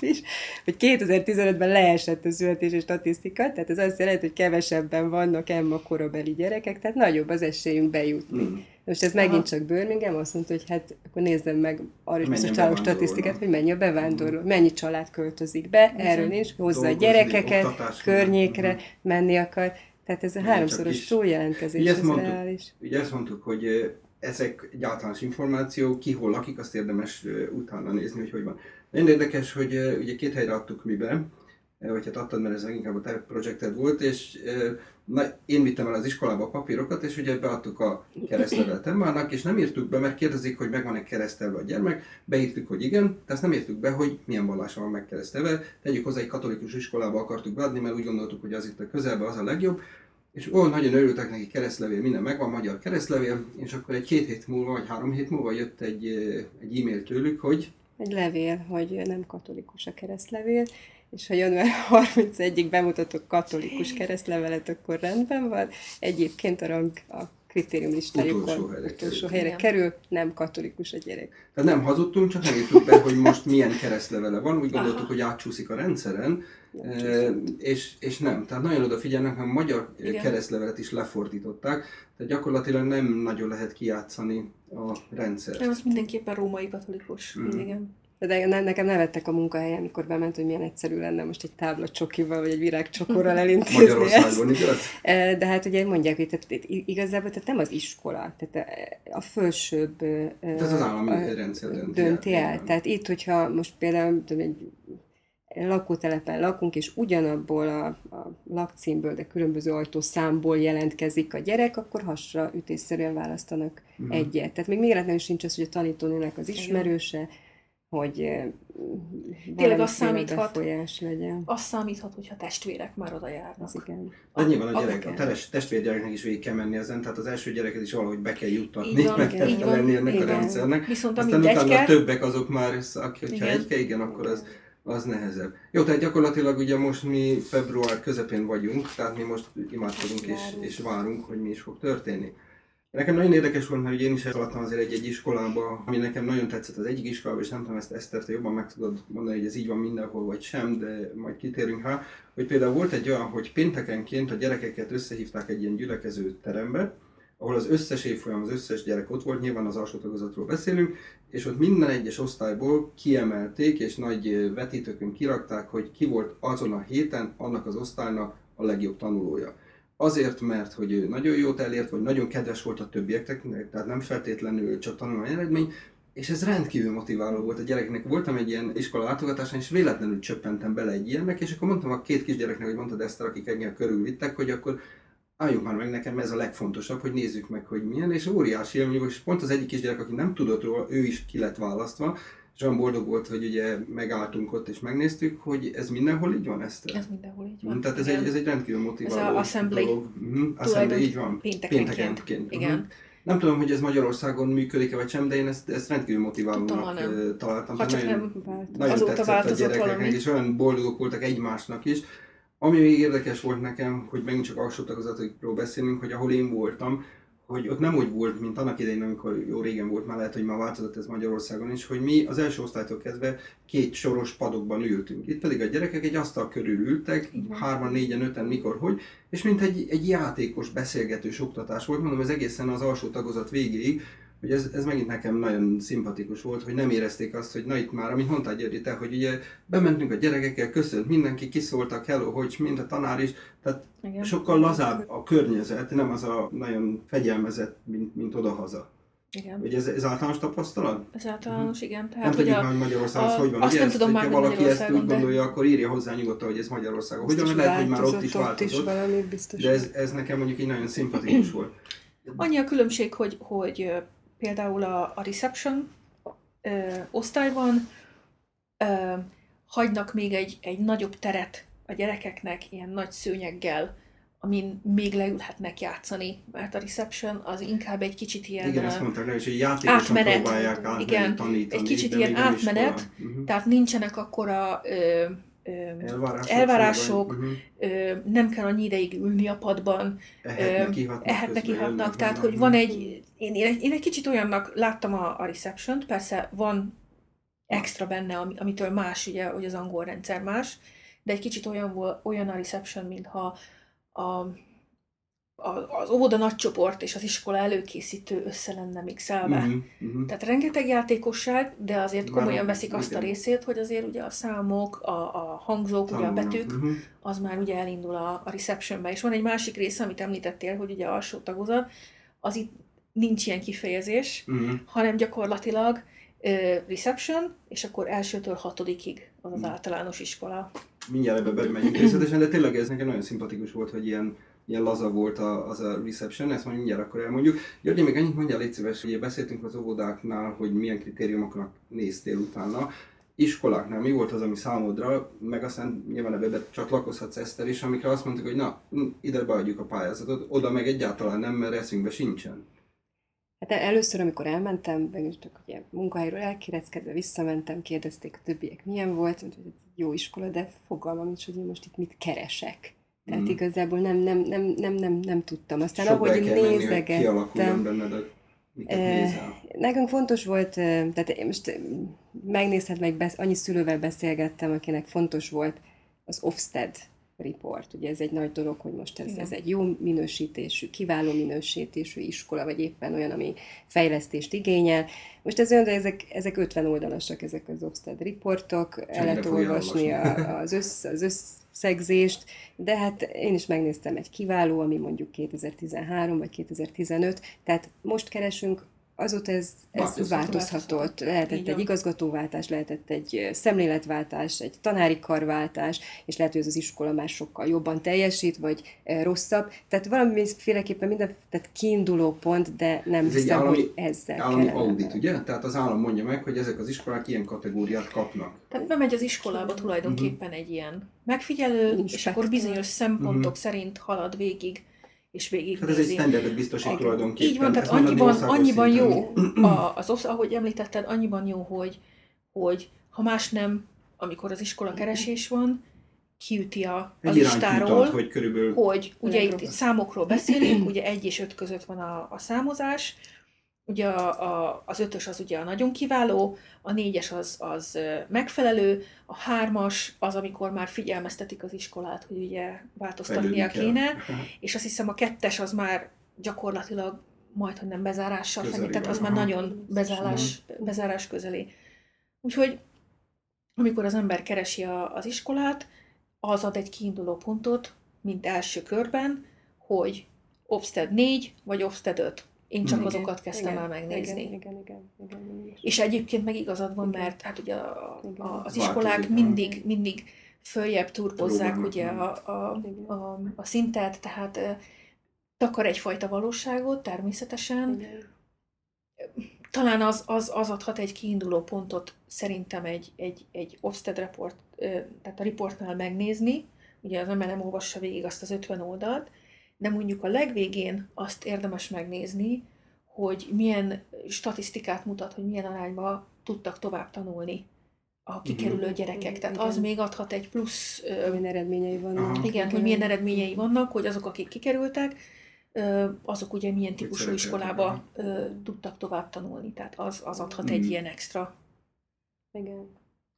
statisztikákat is, hogy 2015-ben leesett a születési statisztika, tehát ez azt jelenti, hogy kevesebben vannak Emma korabeli gyerekek, tehát nagyobb az esélyünk bejutni. Mhm. Most ez Aha. megint csak Birmingham, azt mondta, hogy hát akkor nézzem meg arra is biztos statisztikát, hogy mennyi a bevándorló, mennyi család költözik be, Bizony. erről nincs, hozza a gyerekeket, környékre mhm. menni akar, tehát ez a háromszoros is- túljelentkezés, ez mondtuk. reális. Ugye ezt mondtuk, hogy ezek egy általános információ, ki hol lakik, azt érdemes utána nézni, hogy hogy van. Nagyon érdekes, hogy ugye két helyre adtuk mi be, vagy hát adtad, mert ez inkább a te projekted volt, és na, én vittem el az iskolába a papírokat, és ugye beadtuk a keresztlevelet Emmának, és nem írtuk be, mert kérdezik, hogy megvan-e keresztelve a gyermek, beírtuk, hogy igen, de azt nem írtuk be, hogy milyen vallása van megkeresztelve. Tegyük hozzá, egy katolikus iskolába akartuk beadni, mert úgy gondoltuk, hogy az itt a közelben az a legjobb, és ó, nagyon örültek neki, keresztlevél, minden megvan, magyar keresztlevél, és akkor egy két hét múlva, vagy három hét múlva jött egy, egy e-mail tőlük, hogy Egy levél, hogy nem katolikus a keresztlevél, és ha január 31-ig bemutatok katolikus keresztlevelet, akkor rendben van. Egyébként a rang a kritérium listájukon Utolsó helyre utolsó kerül. helyre Igen. kerül, nem katolikus a gyerek. tehát nem hazudtunk, csak nem írtuk be, hogy most milyen keresztlevele van, úgy gondoltuk, Aha. hogy átcsúszik a rendszeren, Nem csúszott. és, és nem. Tehát nagyon odafigyelnek, mert a magyar Igen. keresztlevelet is lefordították, tehát gyakorlatilag nem nagyon lehet kijátszani a rendszert. Nem, az mindenképpen római katolikus. Mhm. Igen. De ne, nekem nevettek a munkahelyen, amikor bement, hogy milyen egyszerű lenne most egy tábla csokival, vagy egy virágcsokorral elintézni ezt. Magyarországon, igaz? E, De hát ugye mondják, hogy tehát, igazából tehát nem az iskola, tehát a, a fölsőbb ö, Hát Ez az állami a- rendszer dönti, dönti el. igen. Tehát itt, hogyha most például tudom, egy lakótelepen lakunk, és ugyanabból a, a lakcímből, de különböző ajtószámból jelentkezik a gyerek, akkor hasra ütésszerűen választanak Mhm. egyet. Tehát még véletlenül sincs az, hogy a tanítónőnek az ismerőse, hogy eh, valamiféle az számíthat. befolyás legyen. Az számíthat, hogyha testvérek már oda járnak. Az igen. De nyilván a gyerek, a teres, testvérgyereknek is végig kell menni ezen, tehát az első gyereket is valahogy be kell juttatni, Így van, meg kell felelni ennek a igen. rendszernek. Viszont Aztán utána a egyke, többek azok már, aki, hogyha Igen. egyke, igen, akkor az, az nehezebb. Jó, tehát gyakorlatilag ugye most mi február közepén vagyunk, tehát mi most imádkozunk és, és várunk, hogy mi is fog történni. Nekem nagyon érdekes volt, mert én is eladtam azért egy-egy iskolába, ami nekem nagyon tetszett az egyik iskolába, és nem tudom, ezt Eszter, te jobban meg tudod mondani, hogy ez így van mindenhol, vagy sem, de majd kitérünk rá, hogy például volt egy olyan, hogy péntekenként a gyerekeket összehívták egy ilyen gyülekező terembe, ahol az összes évfolyam, az összes gyerek ott volt, nyilván az alsó tagozatról beszélünk, és ott minden egyes osztályból kiemelték, és nagy vetítőkön kirakták, hogy ki volt azon a héten annak az osztálynak a legjobb tanulója. Azért, mert hogy ő nagyon jót elért, vagy nagyon kedves volt a többieknek, tehát nem feltétlenül csak tanulmány eredmény, és ez rendkívül motiváló volt a gyereknek. Voltam egy ilyen iskola látogatáson, és véletlenül csöppentem bele egy ilyennek, és akkor mondtam a két kisgyereknek, hogy mondtad ezt, akik engem körülvittek, hogy akkor álljunk már meg nekem, ez a legfontosabb, hogy nézzük meg, hogy milyen, és óriási élmény, és pont az egyik kisgyerek, aki nem tudott róla, ő is ki lett választva, és olyan boldog volt, hogy ugye megálltunk ott és megnéztük, hogy ez mindenhol így van, ezt. Ez mindenhol így van. Tehát ez egy, ez egy rendkívül motiváló Ez a assembly. dolog. Uh-huh. Assembly, így van. Péntekenként. Péntekenként. Igen. Uh-huh. Nem tudom, hogy ez Magyarországon működik-e vagy sem, de én ezt, ezt rendkívül motiválónak találtam. Ha csak nagyon, nem Vált. nagyon azóta tetszett a gyerekeknek, valami. és olyan boldogok voltak egymásnak is. Ami még érdekes volt nekem, hogy megint csak alsó tagozatokról beszélünk, hogy ahol én voltam, hogy ott nem úgy volt, mint annak idején, amikor jó régen volt, már lehet, hogy már változott ez Magyarországon is, hogy mi az első osztálytól kezdve két soros padokban ültünk. Itt pedig a gyerekek egy asztal körül ültek, van. hárman, négyen, öten, mikor, hogy, és mint egy, egy játékos, beszélgetős oktatás volt, mondom, ez egészen az alsó tagozat végéig, hogy ez, ez megint nekem nagyon szimpatikus volt, hogy nem érezték azt, hogy na itt már, amit mondtál György, te, hogy ugye bementünk a gyerekekkel, köszönt mindenki, kiszóltak, hello, hogy mind a tanár is, tehát Igen. sokkal lazább a környezet, nem az a nagyon fegyelmezett, mint, mint odahaza. Igen. Hogy ez, ez általános tapasztalat? Ez általános, igen. Nem Tehát, hogy tudjuk a, hogy Magyarországon ez hogy van. azt Ugye nem ezt, tudom már, valaki ezt úgy de- gondolja, akkor írja hozzá nyugodtan, hogy ez Magyarországon. Biztos mert lehet, hogy már ott is változott, ott is valami biztos. De ez, ez nekem mondjuk így nagyon szimpatikus volt. Annyi a különbség, hogy, hogy például a, a reception ö, osztályban ö, hagynak még egy, egy nagyobb teret a gyerekeknek ilyen nagy szőnyeggel, amin még leülhetnek játszani, mert a reception az inkább egy kicsit ilyen, Igen, ezt mondták és játékosan átmenet. próbálják átmenni, Igen, tanítani. egy kicsit ilyen átmenet. Mhm. tehát nincsenek akkora ö, Elvárások. elvárások, ö, nem kell annyi ideig ülni a padban, Ehetnek, Ö, ihatnak. ehetnek, közben ihatnak, jönnek, tehát hogy van egy, én, én, egy, én egy kicsit olyannak láttam a, a reception persze van extra benne, ami, amitől más, ugye, hogy az angol rendszer más, de egy kicsit olyan, olyan a reception, mintha a, az óvoda nagy csoport és az iskola előkészítő össze lenne mixelve. Mhm, mhm. Tehát rengeteg játékosság, de azért Már komolyan a- veszik azt a igen. részét, hogy azért ugye a számok, a, a hangzók, ugye a betűk, Mhm. az már ugye elindul a, a receptionbe. És van egy másik része, amit említettél, hogy ugye alsó tagozat, az itt nincs ilyen kifejezés, Mhm. hanem gyakorlatilag ö, reception, és akkor elsőtől hatodikig az az Mhm. általános iskola. Mindjárt ebbe bemegyünk részletesen, de tényleg ez nekem nagyon szimpatikus volt, hogy ilyen, ilyen laza volt a, az a reception, ezt majd mindjárt akkor elmondjuk. György, még annyit mondjál, légy szíves, ugye beszéltünk az óvodáknál, hogy milyen kritériumoknak néztél utána. Iskoláknál mi volt az, ami számodra, meg aztán nyilván ebbe csatlakozhatsz Eszter is, amikre azt mondtuk, hogy na, ide beadjuk a pályázatot, oda meg egyáltalán nem, mert eszünkbe sincsen. Hát először, amikor elmentem, meg csak ugye munkahelyről elkéreckedve visszamentem, kérdezték a többiek milyen volt, mondtam, hogy jó iskola, de fogalmam nincs, hogy én most itt mit keresek. Tehát Mhm. igazából nem, nem, nem, nem, nem, nem tudtam. Aztán Sokba ahogy menni, nézegettem, benned, a- miket Eh. Nekünk fontos volt, eh, tehát én most eh, megnézhet meg, annyi szülővel beszélgettem, akinek fontos volt az Ofsted report. Ugye ez egy nagy dolog, hogy most ez, Igen. ez egy jó minősítésű, kiváló minősítésű iskola, vagy éppen olyan, ami fejlesztést igényel. Most ez olyan, de ezek, ezek 50 oldalasak, ezek az Ofsted reportok, el lehet olvasni a, az, össz, az összegzést, de hát én is megnéztem egy kiváló, ami mondjuk 2013 vagy 2015, tehát most keresünk, azóta ez, ez Változhat. változhatott. Lehetett egy igazgatóváltás, lehetett egy szemléletváltás, egy tanári karváltás, és lehet, hogy ez az iskola már sokkal jobban teljesít, vagy rosszabb. Tehát valamiféleképpen minden tehát kiinduló pont, de nem Ez egy hiszem, állami- hogy ezzel Állami kellene. audit, ugye? Tehát az állam mondja meg, hogy ezek az iskolák ilyen kategóriát kapnak. Tehát bemegy az iskolába tulajdonképpen egy ilyen megfigyelő, és Inspektor. akkor bizonyos szempontok Mhm. szerint halad végig, és végig Hát ez egy standardet biztosít Igen. tulajdonképpen. Így van, tehát mondani annyiban, annyiban szinten. jó, a, az osz, ahogy említetted, annyiban jó, hogy, hogy ha más nem, amikor az iskola keresés van, kiüti a, a Egy listáról, ad, hogy körülbelül hogy ugye itt, itt számokról beszélünk, ugye egy és öt között van a, a számozás, ugye a, a, az ötös az ugye a nagyon kiváló, a négyes az, az megfelelő, a hármas az, amikor már figyelmeztetik az iskolát, hogy ugye változtatnia kell. kéne, és azt hiszem a kettes az már gyakorlatilag majd, hogy nem bezárással fenyeget, az van, már nagyon bezárás, bezárás közeli. Úgyhogy amikor az ember keresi a, az iskolát, az ad egy kiinduló pontot, mint első körben, hogy Ofsted 4 vagy Ofsted 5. Én csak Mhm. azokat kezdtem el megnézni. Igen, igen, igen. igen, igen. És egyébként meg igazad van, Igen. mert hát ugye a, Igen. a, az iskolák mindig, mindig följebb turbozzák ugye a, a, Igen. a, a szintet, tehát ö, takar egyfajta valóságot természetesen. Igen. Talán az, az, az adhat egy kiinduló pontot szerintem egy, egy, egy Ofsted report, tehát a riportnál megnézni, ugye az ember nem olvassa végig azt az 50 oldalt, de mondjuk a legvégén azt érdemes megnézni, hogy milyen statisztikát mutat, hogy milyen arányban tudtak tovább tanulni a kikerülő gyerekek. Tehát az Igen. még adhat egy plusz, Milyen eredményei vannak. Aha. igen, hogy milyen eredményei vannak, hogy azok, akik kikerültek, azok ugye milyen típusú iskolába tudtak tovább tanulni. Tehát az, az adhat egy Mm. ilyen extra. Igen.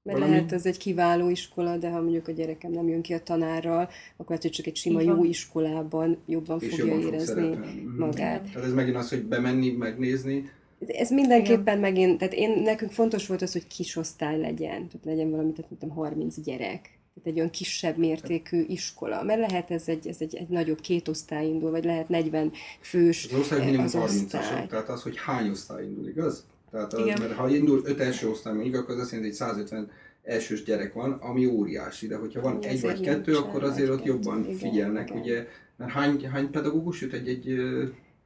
Mert Valami- lehet az egy kiváló iskola, de ha mondjuk a gyerekem nem jön ki a tanárral, akkor lehet, hogy csak egy sima jó iskolában jobban És fogja jobban fog érezni szerepelni. Mhm. magát. Tehát ez megint az, hogy bemenni, megnézni, Ez mindenképpen megint, tehát én, nekünk fontos volt az, hogy kis osztály legyen, tehát legyen valami, tehát mondtam, 30 gyerek. Tehát egy olyan kisebb mértékű iskola. Mert lehet ez egy, ez egy, egy nagyobb két osztály indul, vagy lehet 40 fős az osztály minimum az 30 osztály. tehát az, hogy hány osztály indul, igaz? Tehát az, Igen. mert ha indul 5 első osztály mondjuk, akkor az azt jelenti, hogy 150 elsős gyerek van, ami óriási, de hogyha van egy vagy kettő, akkor azért ott jobban igen, figyelnek, igen. ugye, mert hány, hány pedagógus jut egy-egy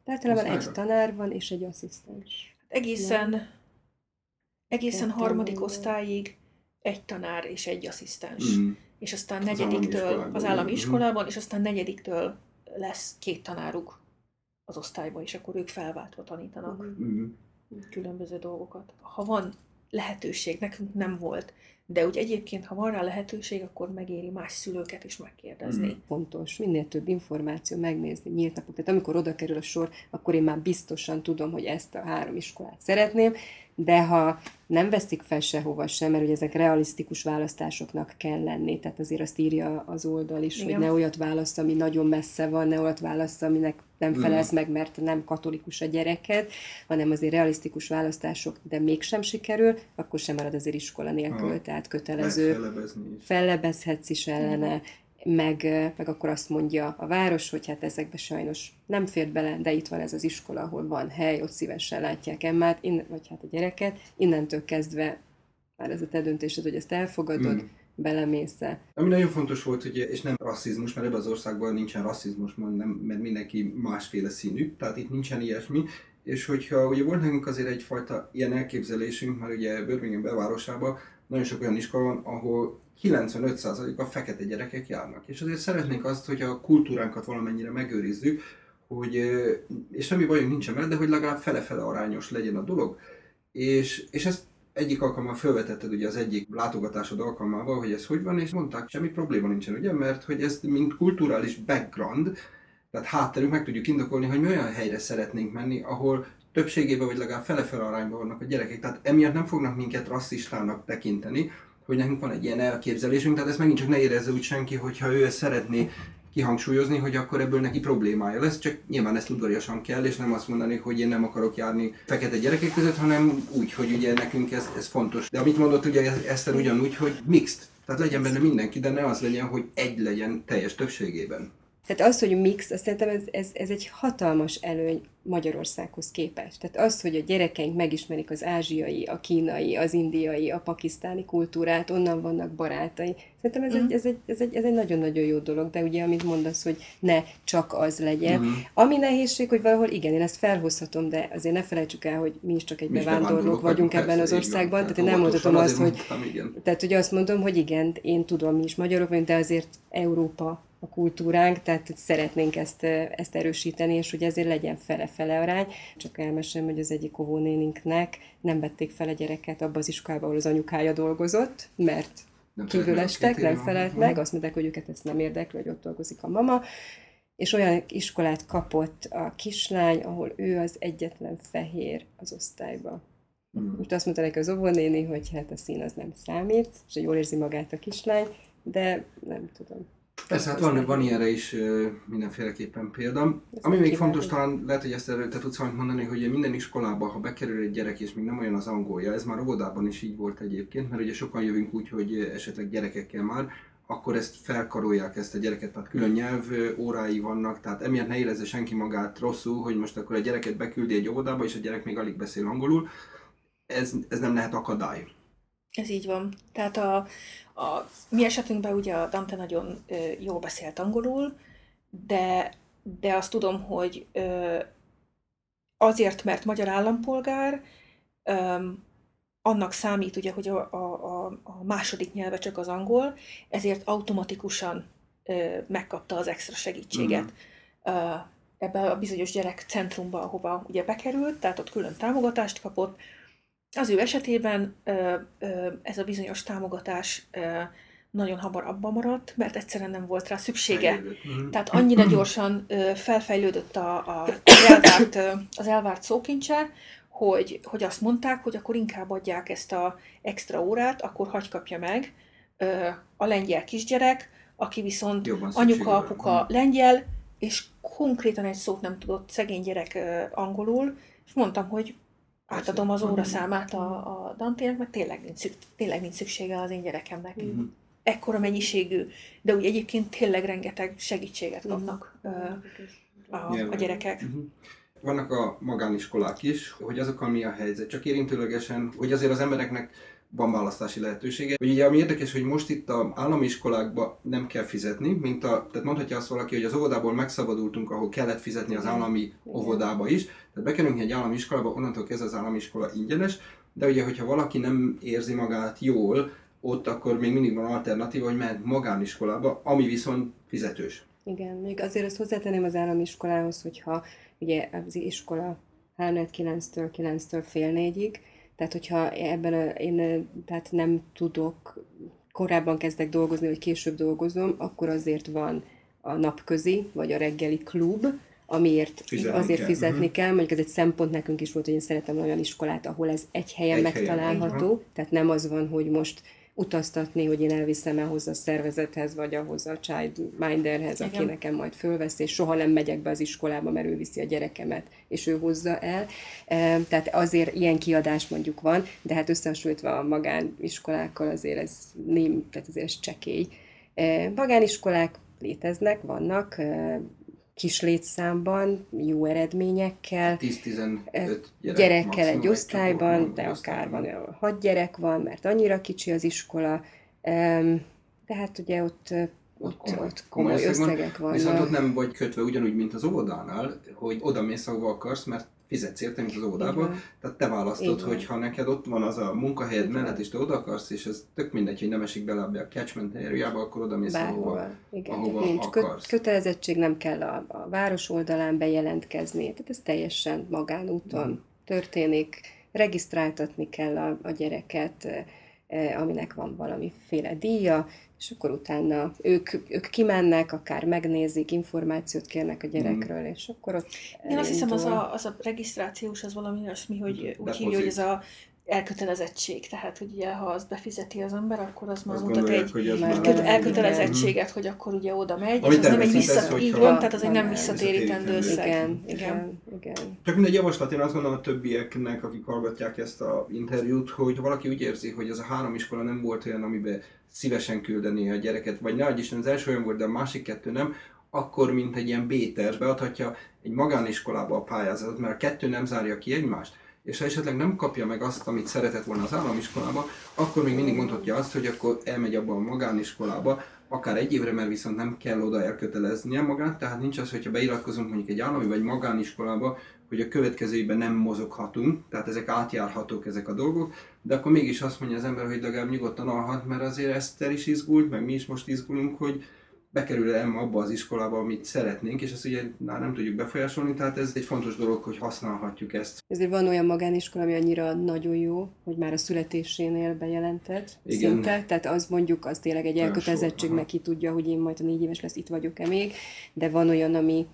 Általában egy tanár van, és egy asszisztens. Egészen, egészen Ketten harmadik vannak. osztályig egy tanár és egy asszisztens. mm, És aztán Az negyediktől, az állami igen. iskolában, és aztán negyediktől lesz két tanáruk az osztályban, és akkor ők felváltva tanítanak. Mhm. mm, különböző dolgokat. Ha van lehetőség, nekünk nem volt, de úgy egyébként, ha van rá lehetőség, akkor megéri más szülőket is megkérdezni. Mhm. fontos, minél több információ megnézni, nyílt napok. Tehát amikor oda kerül a sor, akkor én már biztosan tudom, hogy ezt a három iskolát szeretném, de ha nem veszik fel sehova sem, mert ugye ezek realisztikus választásoknak kell lenni, tehát azért azt írja az oldal is, Igen. hogy ne olyat választ, ami nagyon messze van, ne olyat választ, aminek nem Mm. felelsz meg, mert nem katolikus a gyereked, hanem azért realisztikus választások, de mégsem sikerül, akkor sem marad azért iskola nélkül, Aha. tehát lehet kötelező fellebezni is. fellebezhetsz is ellene, meg, meg akkor azt mondja a város, hogy hát ezekbe sajnos nem fér bele, de itt van ez az iskola, ahol van hely, ott szívesen látják Emmát, innen, vagy hát a gyereket, innentől kezdve már ez a te döntésed, hogy ezt elfogadod, Mm. belemész Ami nagyon fontos volt, ugye, és nem rasszizmus, mert ebben az országban nincsen rasszizmus, nem, mert mindenki másféle színű, tehát itt nincsen ilyesmi, és hogyha ugye volt nekünk azért egyfajta ilyen elképzelésünk, mert ugye Birmingham belvárosában nagyon sok olyan iskola van, ahol 95% a fekete gyerekek járnak. És azért szeretnénk azt, hogy a kultúránkat valamennyire megőrizzük, hogy, és semmi bajunk nincsen vele, de hogy legalább fele-fele arányos legyen a dolog. És, és ezt egyik alkalommal felvetetted ugye az egyik látogatásod alkalmával, hogy ez hogy van, és mondták, semmi probléma nincsen, ugye, mert hogy ezt mint kulturális background, tehát hátterünk meg tudjuk indokolni, hogy mi olyan helyre szeretnénk menni, ahol többségében vagy legalább fele-fele arányban vannak a gyerekek. Tehát emiatt nem fognak minket rasszistának tekinteni, hogy nekünk van egy ilyen elképzelésünk, tehát ezt megint csak ne érezze úgy senki, hogyha ő ezt szeretné kihangsúlyozni, hogy akkor ebből neki problémája lesz, csak nyilván ezt udvariasan kell, és nem azt mondani, hogy én nem akarok járni fekete gyerekek között, hanem úgy, hogy ugye nekünk ez, ez fontos. De amit mondott ugye Eszter ugyanúgy, hogy mixed, tehát legyen benne mindenki, de ne az legyen, hogy egy legyen teljes többségében. Tehát az, hogy mix, azt szerintem ez, ez, ez egy hatalmas előny Magyarországhoz képest. Tehát az, hogy a gyerekeink megismerik az ázsiai, a kínai, az indiai, a pakisztáni kultúrát, onnan vannak barátai. Szerintem ez, egy, ez, egy, ez, egy, ez egy nagyon-nagyon jó dolog, de ugye amit mondasz, hogy ne csak az legyen. Mhm. Ami nehézség, hogy valahol igen, én ezt felhozhatom, de azért ne felejtsük el, hogy mi is csak egy Mi bevándorlók vagyunk ebben persze, az így van. országban, tehát én nem mondhatom azt, hogy mondtam, igen. tehát ugye azt mondom, hogy igen, én tudom, mi is magyarok vagyunk, de azért Európa a kultúránk, tehát hogy szeretnénk ezt, ezt erősíteni, és hogy ezért legyen fele-fele arány. Csak elmesem, hogy az egyik óvónéninknek nem vették fel a gyereket abba az iskolába, ahol az anyukája dolgozott, mert Nem kívül estek, nem felelt meg, azt mondták, hogy őket ezt nem érdekli, hogy ott dolgozik a mama, és olyan iskolát kapott a kislány, ahol ő az egyetlen fehér az osztályba. Mhm. Most azt mondta neki az óvónéni, hogy hát a szín az nem számít, és hogy jól érzi magát a kislány, de nem tudom. Persze, hát van, van ilyenre is mindenféleképpen példa. Ami még fontos, talán lehet, hogy ezt erről te tudsz valamit mondani, hogy minden iskolába, ha bekerül egy gyerek, és még nem olyan az angolja, ez már óvodában is így volt egyébként, mert ugye sokan jövünk úgy, hogy esetleg gyerekekkel már, akkor ezt felkarolják ezt a gyereket, tehát külön nyelv órái vannak, tehát emiatt ne érezze senki magát rosszul, hogy most akkor a gyereket beküldi egy óvodába, és a gyerek még alig beszél angolul. Ez, ez nem lehet akadály. Ez így van. Tehát a, a mi esetünkben ugye a Dante nagyon ö, jól beszélt angolul, de, de azt tudom, hogy ö, azért, mert magyar állampolgár, ö, annak számít ugye, hogy a, a, a második nyelve csak az angol, ezért automatikusan ö, megkapta az extra segítséget. Mm. Ö, ebbe a bizonyos gyerek centrumba, ahova ugye bekerült, tehát ott külön támogatást kapott. Az ő esetében ez a bizonyos támogatás nagyon hamar abban maradt, mert egyszerűen nem volt rá szüksége. Mhm. Tehát annyira gyorsan felfejlődött a, a, az, elvárt, az elvárt szókincse, hogy, hogy azt mondták, hogy akkor inkább adják ezt a extra órát, akkor hagy kapja meg a lengyel kisgyerek, aki viszont Jobban anyuka, van. apuka Mhm. lengyel, és konkrétan egy szót nem tudott szegény gyerek angolul, és mondtam, hogy átadom az Persze. óraszámát a, a Dantének, mert tényleg nincs, szük, tényleg nincs szüksége az én gyerekemnek. Mhm. Ekkora mennyiségű, de úgy egyébként tényleg rengeteg segítséget kapnak ö, a, a gyerekek. Mhm. Vannak a magániskolák is, hogy azokkal mi a helyzet, csak érintőlegesen, hogy azért az embereknek van választási lehetősége. Hogy ugye ami érdekes, hogy most itt az állami iskolákba nem kell fizetni, mint a, tehát mondhatja azt valaki, hogy az óvodából megszabadultunk, ahol kellett fizetni az állami óvodába is, tehát bekerülünk egy állami iskolába, onnantól kezdve az állami iskola ingyenes, de ugye, hogyha valaki nem érzi magát jól, ott akkor még mindig van alternatíva, hogy mehet magániskolába, ami viszont fizetős. Igen, még azért azt hozzátenném az állami iskolához, hogyha ugye az iskola 3-9-től 9-től fél négyig, tehát hogyha ebben a, én tehát nem tudok, korábban kezdek dolgozni, vagy később dolgozom, akkor azért van a napközi, vagy a reggeli klub, amiért Fizetni azért kell. fizetni Mhm. kell, mondjuk ez egy szempont nekünk is volt, hogy én szeretem olyan iskolát, ahol ez egy helyen Egy egy helyen, megtalálható, tehát nem az van, hogy most utaztatni, hogy én elviszem ahhoz a szervezethez, vagy ahhoz a childminderhez, aki nekem majd fölvesz, és soha nem megyek be az iskolába, mert ő viszi a gyerekemet, és ő hozza el. Tehát azért ilyen kiadás mondjuk van, de hát összehasonlítva a magániskolákkal azért ez nem, tehát azért ez csekély. Magániskolák léteznek, vannak, kis létszámban, jó eredményekkel, 10-15 gyerek gyerekkel maximum, egy osztályban, de akár van olyan hat gyerek van, mert annyira kicsi az iskola, Em, de hát ugye ott, ott, komoly- ott komoly van. összegek vannak. Viszont ott nem vagy kötve ugyanúgy, mint az óvodánál, hogy oda mész, ahova akarsz, mert fizetsz érte, mint az van. Tehát te választod, hogy ha neked ott van az a munkahelyed van. mellett, és te oda akarsz, és ez tök mindegy, hogy nem esik bele a catchment areába, akkor oda mész, ahova. Igen, ahova tehát nincs kö- akarsz. kötelezettség, nem kell a, a város oldalán bejelentkezni, tehát ez teljesen magánúton Mhm. történik, regisztráltatni kell a, a gyereket, eh, eh, aminek van valamiféle díja, és akkor utána ők, ők kimennek, akár megnézik, információt kérnek a gyerekről, és akkor ott Én azt hiszem, az a, az a regisztrációs, az valami olyasmi, hogy úgy Depozit. hívja, hogy ez a elkötelezettség. Tehát, hogy ugye, ha azt befizeti az ember, akkor az már mutat egy, hogy ez Már elkötelezettséget, hogy akkor ugye oda megy, Ami és az nem egy természetes, vissza... Így van, tehát az egy nem visszatérítendő összeg. Igen, igen, igen. Csak mindegy javaslat, én azt gondolom a többieknek, akik hallgatják ezt a interjút, hogy valaki úgy érzi, hogy ez a három iskola nem volt olyan, amiben szívesen küldeni a gyereket, vagy adj Isten, az első olyan volt, de a másik kettő nem, akkor mint egy ilyen B-terv beadhatja egy magániskolába a pályázatot, mert a kettő nem zárja ki egymást, és ha esetleg nem kapja meg azt, amit szeretett volna az államiskolába, akkor még mindig mondhatja azt, hogy akkor elmegy abba a magániskolába, akár egy évre, mert viszont nem kell oda elköteleznie magát, tehát nincs az, hogyha beiratkozunk mondjuk egy állami vagy magániskolába, hogy a következő évben nem mozoghatunk, tehát ezek átjárhatók ezek a dolgok, de akkor mégis azt mondja az ember, hogy legalább nyugodtan alhat, mert azért Eszter is izgult, meg mi is most izgulunk, hogy bekerül el abba az iskolába, amit szeretnénk, és ezt ugye már nem tudjuk befolyásolni, tehát ez egy fontos dolog, hogy használhatjuk ezt. Ezért van olyan magániskola, ami annyira nagyon jó, hogy már a születésénél bejelentett Igen. szinte, tehát az mondjuk, az tényleg egy elkötelezettség, meg ki tudja, hogy én majd a négy éves lesz, itt vagyok-e még, de van olyan, ami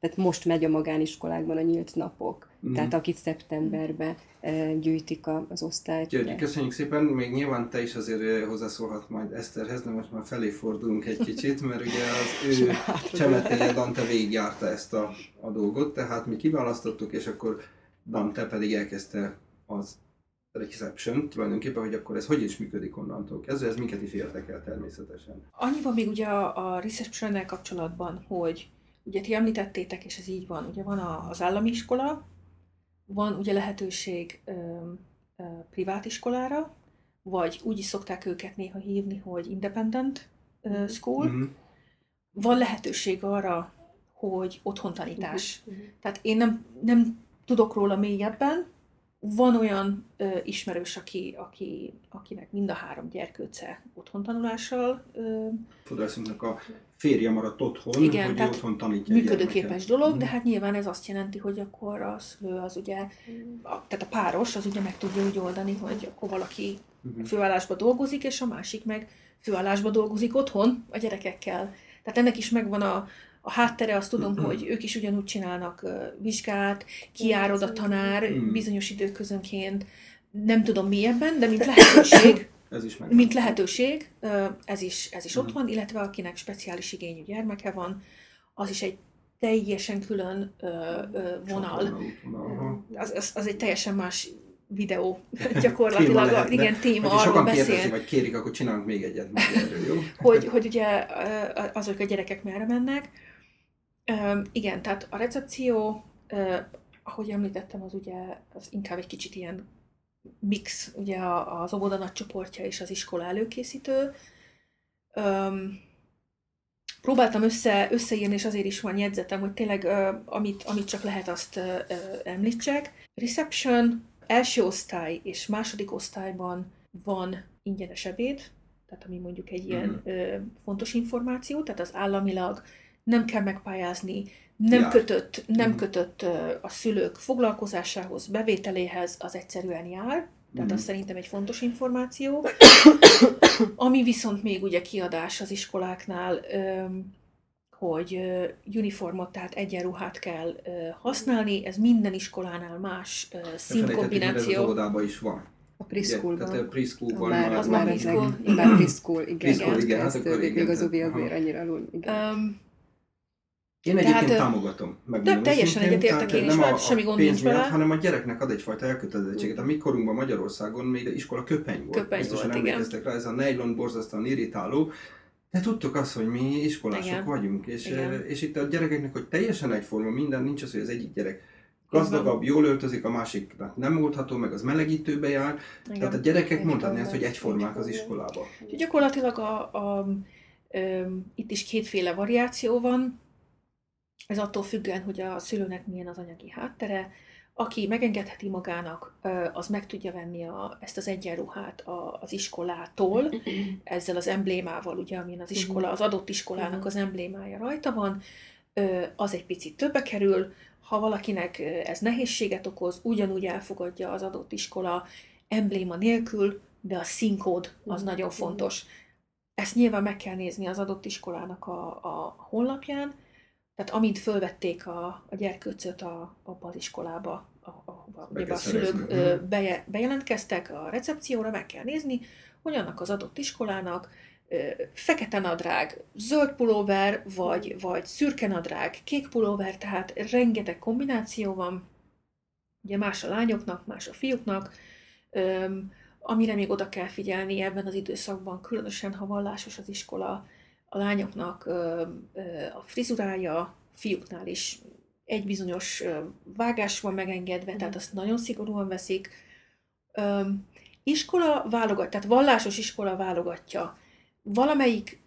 Tehát most megy a magániskolákban a nyílt napok. Mhm. Tehát akit szeptemberben e, gyűjtik az osztályt. György, köszönjük szépen, még nyilván te is azért eh, hozzászólhat majd Eszterhez, de most már felé fordulunk egy kicsit, mert ugye az ő csemetéje Dante végigjárta ezt a, a dolgot, tehát mi kiválasztottuk, és akkor Dante pedig elkezdte az reception tulajdonképpen, hogy akkor ez hogy is működik onnantól kezdve, ez minket is érdekel természetesen. Annyi van még ugye a, a reception kapcsolatban, hogy ugye ti említettétek, és ez így van, ugye van az állami iskola, van ugye lehetőség ö, ö, privát iskolára, vagy úgy is szokták őket néha hívni, hogy independent ö, school. Mhm. Van lehetőség arra, hogy otthon tanítás. Mhm. Tehát én nem, nem tudok róla mélyebben, van olyan ö, ismerős, aki, aki, akinek mind a három gyerkőce otthon tanulással ö, Fodrászunknak a férje maradt otthon, Igen, hogy tehát otthon tanítja a működőképes dolog, Mhm. de hát nyilván ez azt jelenti, hogy akkor a szülő az ugye, a, tehát a páros az ugye meg tudja úgy oldani, hogy akkor valaki Mhm. főállásba dolgozik, és a másik meg főállásba dolgozik otthon a gyerekekkel. Tehát ennek is megvan a, a háttere, azt tudom, Mhm. hogy ők is ugyanúgy csinálnak vizsgát, kijár oda tanár Mhm. bizonyos időközönként, nem tudom mélyebben, de mint lehetőség, Ez is meg. mint lehetőség, ez is, ez is ott Mhm. van, illetve akinek speciális igényű gyermeke van, az is egy teljesen külön ö, ö, vonal. Az, az, az egy teljesen más videó gyakorlatilag, Téma lehetne. igen, téma Hogyha arról beszél, kérdezik, vagy kérik, akkor csinálunk még egyet még erről, jó? hogy, hogy ugye azok a gyerekek merre mennek. Igen, tehát a recepció, ahogy említettem, az ugye az inkább egy kicsit ilyen mix, ugye az óvoda nagy csoportja és az iskola előkészítő. Öm, próbáltam össze, összeírni, és azért is van jegyzetem, hogy tényleg ö, amit, amit csak lehet, azt ö, ö, említsek. Reception, első osztály és második osztályban van ingyenes ebéd, tehát ami mondjuk egy ilyen ö, fontos információ, tehát az államilag nem kell megpályázni, nem Jár. kötött, nem Mhm. kötött a szülők foglalkozásához, bevételéhez, az egyszerűen jár, tehát Mhm. az szerintem egy fontos információ. Ami viszont még ugye kiadás az iskoláknál, hogy uniformot, tehát egyenruhát kell használni, ez minden iskolánál más Elfelejtettük, hogy ez az színkombináció. óvodában is van. A Ugye, Tehát a preschoolban. preschoolban Már, az már már preschool, igen. már preschool, igen. Preschool, ott igen, hát akkor igen, Még az azért annyira alul, igen. Öm, Én Tehát, egyébként ö, támogatom. megmondom de teljesen egyetértek tehát én is, nem a, semmi a gond nincs vele. hanem a gyereknek ad egyfajta elkötelezettséget. A mi korunkban Magyarországon még a iskola köpeny volt. Köpeny Biztosan volt, igen. emlékeztek rá, ez a nylon borzasztóan irritáló. De tudtuk azt, hogy mi iskolások Igen. vagyunk, és, Igen. és itt a gyerekeknek, hogy teljesen egyforma minden, nincs az, hogy az egyik gyerek gazdagabb, jól öltözik, a másik hát nem oldható, meg az melegítőbe jár. igen. Tehát a gyerekek mondhatni azt, hogy egyformák az egyforma. iskolába. Úgyhogy gyakorlatilag a, a, ö, itt is kétféle variáció van. Ez attól függően, hogy a szülőnek milyen az anyagi háttere. Aki megengedheti magának, az meg tudja venni a, ezt az egyenruhát a, az iskolától, ezzel az emblémával, ugye, amin az iskola, az adott iskolának az emblémája rajta van, az egy picit többe kerül. Ha valakinek ez nehézséget okoz, ugyanúgy elfogadja az adott iskola embléma nélkül, de a színkód az Mhm. nagyon fontos. Ezt nyilván meg kell nézni az adott iskolának a, a honlapján, tehát amint fölvették a, a gyerkőcöt a, abba az iskolába, a, ahova kell a szülők ö, Mhm. beje, bejelentkeztek a recepcióra, meg kell nézni, hogy annak az adott iskolának ö, fekete nadrág, zöld pulóver, vagy, vagy szürke nadrág, kék pulóver, tehát rengeteg kombináció van. Ugye más a lányoknak, más a fiúknak. Öm, amire még oda kell figyelni ebben az időszakban, különösen ha vallásos az iskola, a lányoknak a frizurája, fiúknál is egy bizonyos vágás van megengedve, tehát azt nagyon szigorúan veszik. Iskola válogat, tehát vallásos iskola válogatja. Valamelyik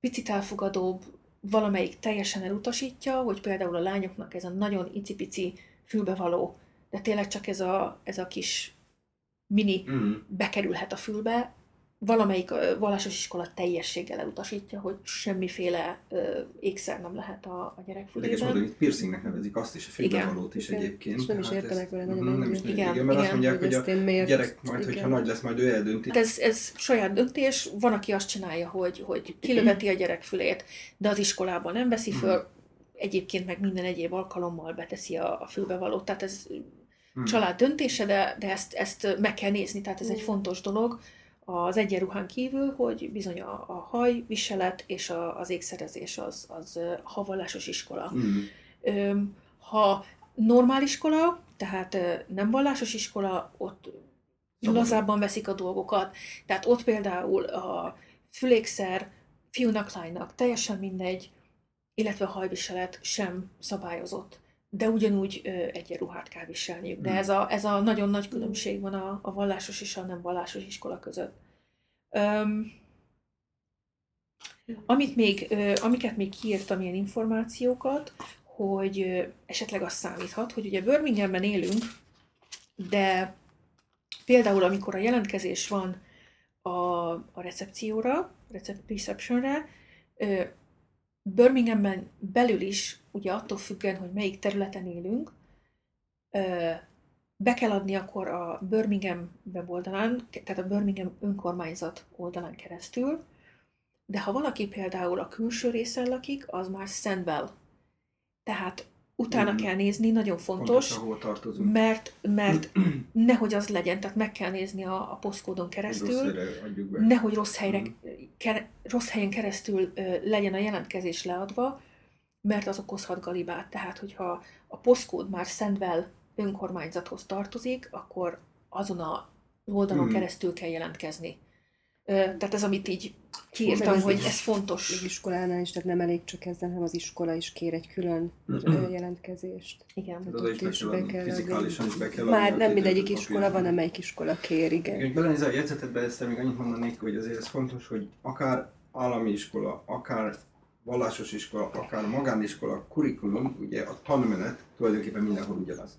picit elfogadóbb, valamelyik teljesen elutasítja, hogy például a lányoknak ez a nagyon icipici fülbevaló, de tényleg csak ez a, ez a kis mini Mm. bekerülhet a fülbe, valamelyik vallásos iskola teljességgel elutasítja, hogy semmiféle ö, ékszer nem lehet a, a gyerek Érdekes módon fülében. itt piercingnek nevezik azt is, a fülbevalót is Igen. egyébként. És nem is értenek vele nagyon Mhm, nem egyet. is nagyon- Igen, igen, mert azt igen. mondják, hogy a ezt én miért... gyerek majd, hogyha igen. nagy lesz, majd ő eldönti. Hát ez, ez saját döntés, van, aki azt csinálja, hogy, hogy kilöveti a gyerek fülét, de az iskolában nem veszi föl. egyébként meg minden egyéb alkalommal beteszi a, a fülbevalót, tehát ez Hmm. család döntése, de, de ezt, ezt meg kell nézni, tehát ez egy Mm. fontos dolog az egyenruhán kívül, hogy bizony a, a hajviselet és a, az ékszerezés az, az havallásos iskola. Mm. Ha normál iskola, tehát nem vallásos iskola, ott Szabadon. lazábban veszik a dolgokat, tehát ott például a fülékszer fiúnak, lánynak teljesen mindegy, illetve a hajviselet sem szabályozott, de ugyanúgy egyenruhát kell viselniük. De Hmm. ez a, ez a nagyon nagy különbség van a, a vallásos és a nem vallásos iskola között. Öm, amit még, amiket még kiírtam, ilyen információkat, hogy esetleg az számíthat, hogy ugye Birminghamben élünk, de például amikor a jelentkezés van a, a recepcióra, recep, receptionre, Birminghamben belül is, ugye attól függően, hogy melyik területen élünk, be kell adni akkor a Birmingham weboldalán, tehát a Birmingham önkormányzat oldalán keresztül, de ha valaki például a külső részen lakik, az már Sandwell. Tehát utána Mhm. kell nézni, nagyon fontos, Pontos, ahol tartozunk. mert, mert nehogy az legyen, tehát meg kell nézni a, a posztkódon Rossz keresztül, helyre adjuk be. nehogy rossz, helyre, Mhm. ke, rossz helyen keresztül ö, legyen a jelentkezés leadva, mert az okozhat galibát. Tehát, hogyha a posztkód már Sandwell önkormányzathoz tartozik, akkor azon a oldalon Mhm. keresztül kell jelentkezni. Tehát ez, amit így kiírtam, Meg hogy ez fontos. Még iskolánál is, tehát nem elég csak ezzel, hanem az iskola is kér egy külön Mhm. ö, jelentkezést. Igen. Tehát oda is be kell be kell fizikálisan is be kell. Már nem mindegyik iskola van, amelyik iskola kér, igen. Hogy belenézel a jegyzetetbe, ezt még annyit mondanék, hogy azért ez fontos, hogy akár állami iskola, akár vallásos iskola, akár magániskola, kurikulum, ugye a tanmenet tulajdonképpen mindenhol ugyanaz.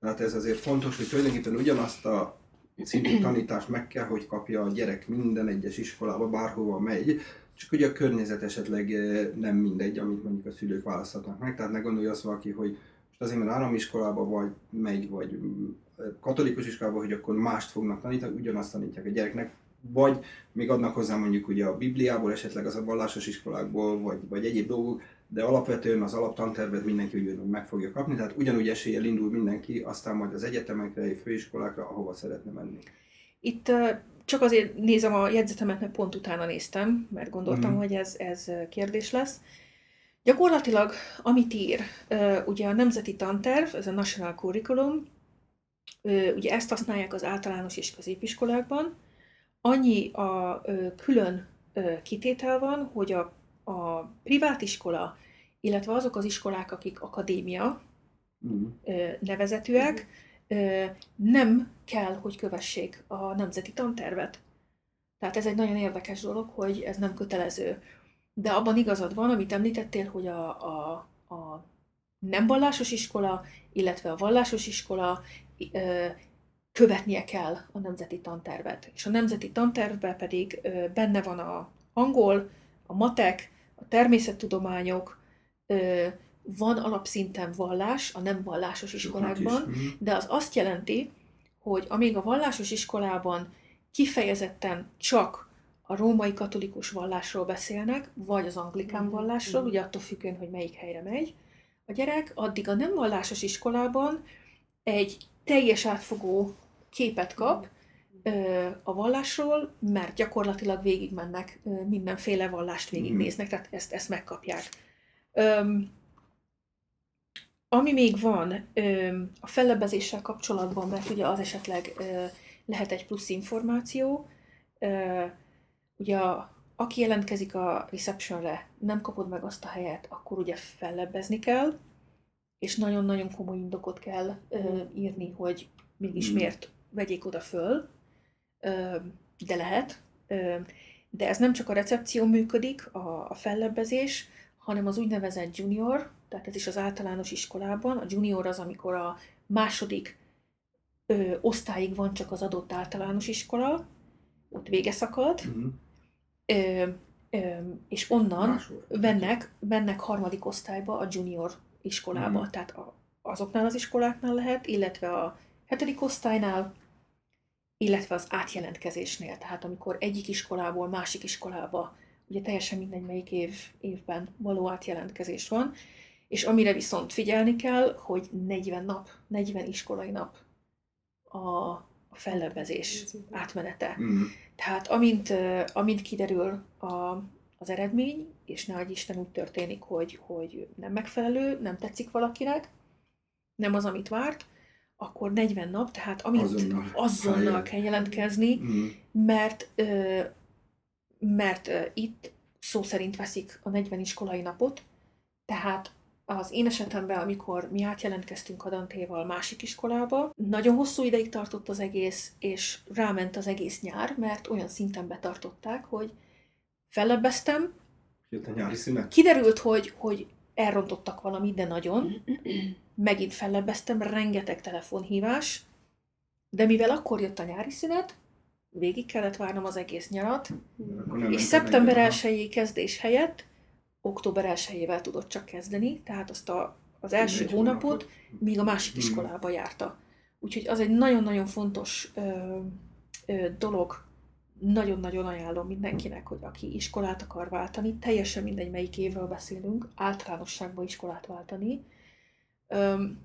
Tehát ez azért fontos, hogy tulajdonképpen ugyanazt a szintű tanítást meg kell, hogy kapja a gyerek minden egyes iskolába, bárhova megy, csak ugye a környezet esetleg eh, nem mindegy, amit mondjuk a szülők választhatnak meg. Tehát ne gondolja azt valaki, hogy most azért, mert állami iskolába vagy megy, vagy mm, katolikus iskolába, hogy akkor mást fognak tanítani, ugyanazt tanítják a gyereknek, vagy még adnak hozzá mondjuk ugye a Bibliából, esetleg az a vallásos iskolákból, vagy, vagy egyéb dolgok, de alapvetően az alaptantervet mindenki ugyanúgy meg fogja kapni, tehát ugyanúgy eséllyel indul mindenki, aztán majd az egyetemekre, főiskolákra, ahova szeretne menni. Itt csak azért nézem a jegyzetemet, mert pont utána néztem, mert gondoltam, Mhm. hogy ez, ez kérdés lesz. Gyakorlatilag, amit ír, ugye a nemzeti tanterv, ez a National Curriculum, ugye ezt használják az általános és középiskolákban. Annyi a külön kitétel van, hogy a, a privát iskola, illetve azok az iskolák, akik akadémia, ö, nevezetűek, nem kell, hogy kövessék a nemzeti tantervet. Tehát ez egy nagyon érdekes dolog, hogy ez nem kötelező. De abban igazad van, amit említettél, hogy a, a, a nem vallásos iskola, illetve a vallásos iskola követnie kell a nemzeti tantervet. És a nemzeti tantervben pedig benne van a angol, a matek, a természettudományok, van alapszinten vallás a nem vallásos iskolákban. Mhm. de az azt jelenti, hogy amíg a vallásos iskolában kifejezetten csak a római katolikus vallásról beszélnek, vagy az anglikán Mhm. vallásról, Mhm. ugye attól függően, hogy melyik helyre megy a gyerek, addig a nem vallásos iskolában egy teljes átfogó képet kap a vallásról, mert gyakorlatilag végigmennek, mindenféle vallást végignéznek, tehát ezt, ezt megkapják. Öm, ami még van öm, a fellebbezéssel kapcsolatban, mert ugye az esetleg ö, lehet egy plusz információ, ö, ugye aki jelentkezik a receptionre, nem kapod meg azt a helyet, akkor ugye fellebbezni kell, és nagyon-nagyon komoly indokot kell ö, írni, hogy mégis Mm. miért vegyék oda föl, de lehet. De ez nem csak a recepció működik, a, a fellebbezés, hanem az úgynevezett junior, tehát ez is az általános iskolában. A junior az, amikor a második ö, osztályig van csak az adott általános iskola, ott vége szakad, Mhm. ö, ö, és onnan Máshol. vennek, vennek harmadik osztályba a junior iskolába. Mhm. Tehát a, azoknál az iskoláknál lehet, illetve a hetedik osztálynál, illetve az átjelentkezésnél. Tehát amikor egyik iskolából másik iskolába, ugye teljesen mindegy, melyik év, évben való átjelentkezés van, És amire viszont figyelni kell, hogy 40 nap, 40 iskolai nap a, a fellebbezés átmenete. Mm. Tehát amint, amint kiderül a, az eredmény, és ne Isten úgy történik, hogy, hogy nem megfelelő, nem tetszik valakinek, nem az, amit várt, akkor 40 nap, tehát amint Azonnal. azonnal kell jelentkezni, Mm. mert, ö, mert ö, itt szó szerint veszik a 40 iskolai napot, tehát az én esetemben, amikor mi átjelentkeztünk a Dantéval másik iskolába, nagyon hosszú ideig tartott az egész, és ráment az egész nyár, mert olyan szinten betartották, hogy fellebbeztem, Jött a nyári szünet. kiderült, hogy, hogy elrontottak valamit, de nagyon, megint fellebbeztem, rengeteg telefonhívás, de mivel akkor jött a nyári szünet, végig kellett várnom az egész nyarat, és szeptember meg. 1 kezdés helyett október 1 tudott csak kezdeni, tehát azt a, az első Egy hónapot, hónapot. míg a másik Mhm. iskolába járta. Úgyhogy az egy nagyon-nagyon fontos ö, ö, dolog, nagyon-nagyon ajánlom mindenkinek, hogy aki iskolát akar váltani, teljesen mindegy, melyik évről beszélünk, általánosságban iskolát váltani.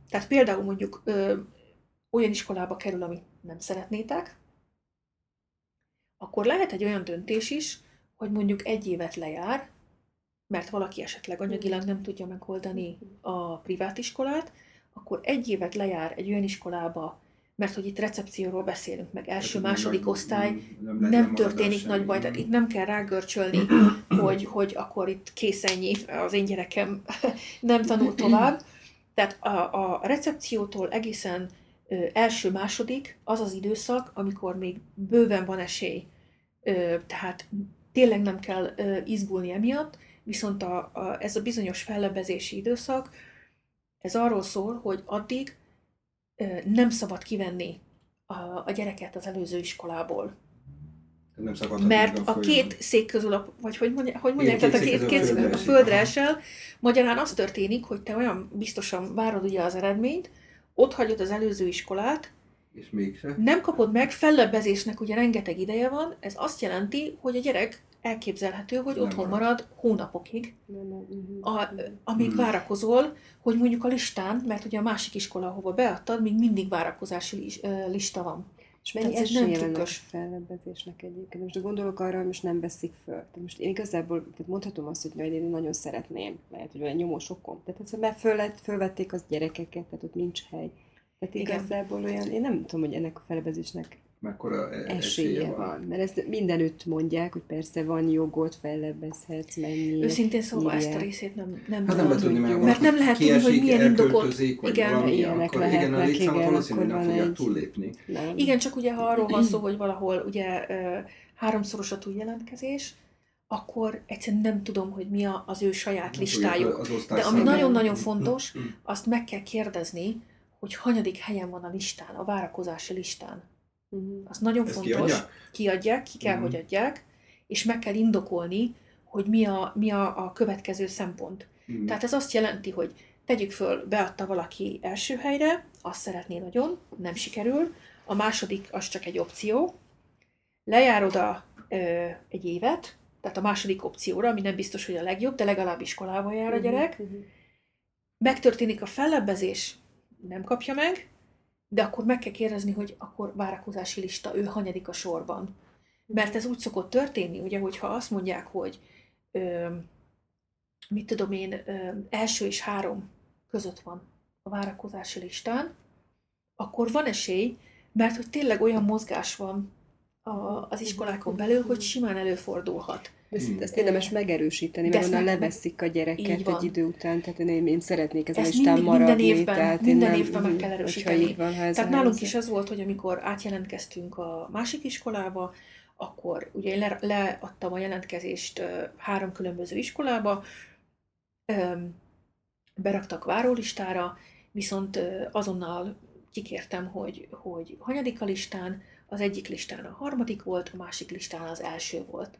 Tehát például mondjuk olyan iskolába kerül, amit nem szeretnétek, akkor lehet egy olyan döntés is, hogy mondjuk egy évet lejár, mert valaki esetleg anyagilag nem tudja megoldani a privát iskolát, akkor egy évet lejár egy olyan iskolába, mert hogy itt recepcióról beszélünk, meg első, Tehát második nagy- osztály, nem, nem, történik nagy baj, tehát itt nem kell rágörcsölni, hogy, hogy akkor itt kész ennyi, az én gyerekem nem tanul tovább. Tehát a, a recepciótól egészen ö, első-második az az időszak, amikor még bőven van esély, ö, tehát tényleg nem kell ö, izgulni emiatt, viszont a, a, ez a bizonyos fellebbezési időszak, ez arról szól, hogy addig ö, nem szabad kivenni a, a gyereket az előző iskolából. Nem szabad Mert a folyamon. két szék közül, a, vagy hogy mondják, hogy mondják tehát a két két, szék közül a a földre esel, magyarán az történik, hogy te olyan biztosan várod ugye az eredményt, ott hagyod az előző iskolát, És mégse. nem kapod meg, fellebbezésnek ugye rengeteg ideje van, ez azt jelenti, hogy a gyerek elképzelhető, hogy Nem otthon marad. marad hónapokig, Nem, nem, mhm. a, amíg Mhm. várakozol, hogy mondjuk a listán, mert ugye a másik iskola, ahova beadtad, még mindig várakozási lista van. És mennyi Tehát esélye van a fellebbezésnek egyébként? Most gondolok arra, hogy most nem veszik föl. Tehát most én igazából tehát mondhatom azt, hogy majd én nagyon szeretném, lehet, hogy van egy nyomós okom. Tehát ez, mert föl lett, fölvették az gyerekeket, tehát ott nincs hely. Tehát Igen. igazából olyan, én nem tudom, hogy ennek a fellebbezésnek Mekkora e- esélye van. Mert ezt mindenütt mondják, hogy persze van jogod, fellebbezhetsz, mennyi. Őszintén szóval ezt a részét nem, nem Hát nem lehet tudni, mert, Mert nem lehet tudni, hogy milyen vagy Igen. valami, Ilyenek akkor igen, a lehetnek, létszámot igen, valószínűleg nem akkor van fogják egy- túllépni. Nem. Igen, csak ugye ha arról van szó, hogy valahol ugye háromszoros a túljelentkezés, akkor egyszerűen nem tudom, hogy mi az ő saját listájuk. Az De ami Igen. nagyon-nagyon fontos, azt meg kell kérdezni, hogy hanyadik helyen van a listán, a várakozási listán. Mhm. Az nagyon Ezt fontos. kiadják? Kiadják, ki kell, Mhm. hogy adják, és meg kell indokolni, hogy mi a, mi a, a következő szempont. Mm. Tehát ez azt jelenti, hogy tegyük föl, beadta valaki első helyre, azt szeretné nagyon, nem sikerül, a második az csak egy opció, lejár oda ö, egy évet, tehát a második opcióra, ami nem biztos, hogy a legjobb, de legalább iskolába jár a gyerek, Mhm. megtörténik a fellebbezés, nem kapja meg, de akkor meg kell kérdezni, hogy akkor várakozási lista, ő hanyadik a sorban. Mert ez úgy szokott történni, ugye, hogyha azt mondják, hogy ö, mit tudom én, ö, első és három között van a várakozási listán, akkor van esély, mert hogy tényleg olyan mozgás van a, az iskolákon belül, hogy simán előfordulhat. Ezt, Hmm. ezt érdemes megerősíteni, mert onnan meg- leveszik a gyereket egy idő után, tehát én, én szeretnék ezen a Ezt listán mindig- minden maradni. évben- tehát én minden nem, évben meg kell hogyha erősíteni. van, Tehát nálunk is az volt, hogy amikor átjelentkeztünk a másik iskolába, akkor ugye én le, leadtam a jelentkezést három különböző iskolába, beraktak várólistára, viszont azonnal kikértem, hogy, hogy hanyadik a listán, az egyik listán a harmadik volt, a másik listán az első volt.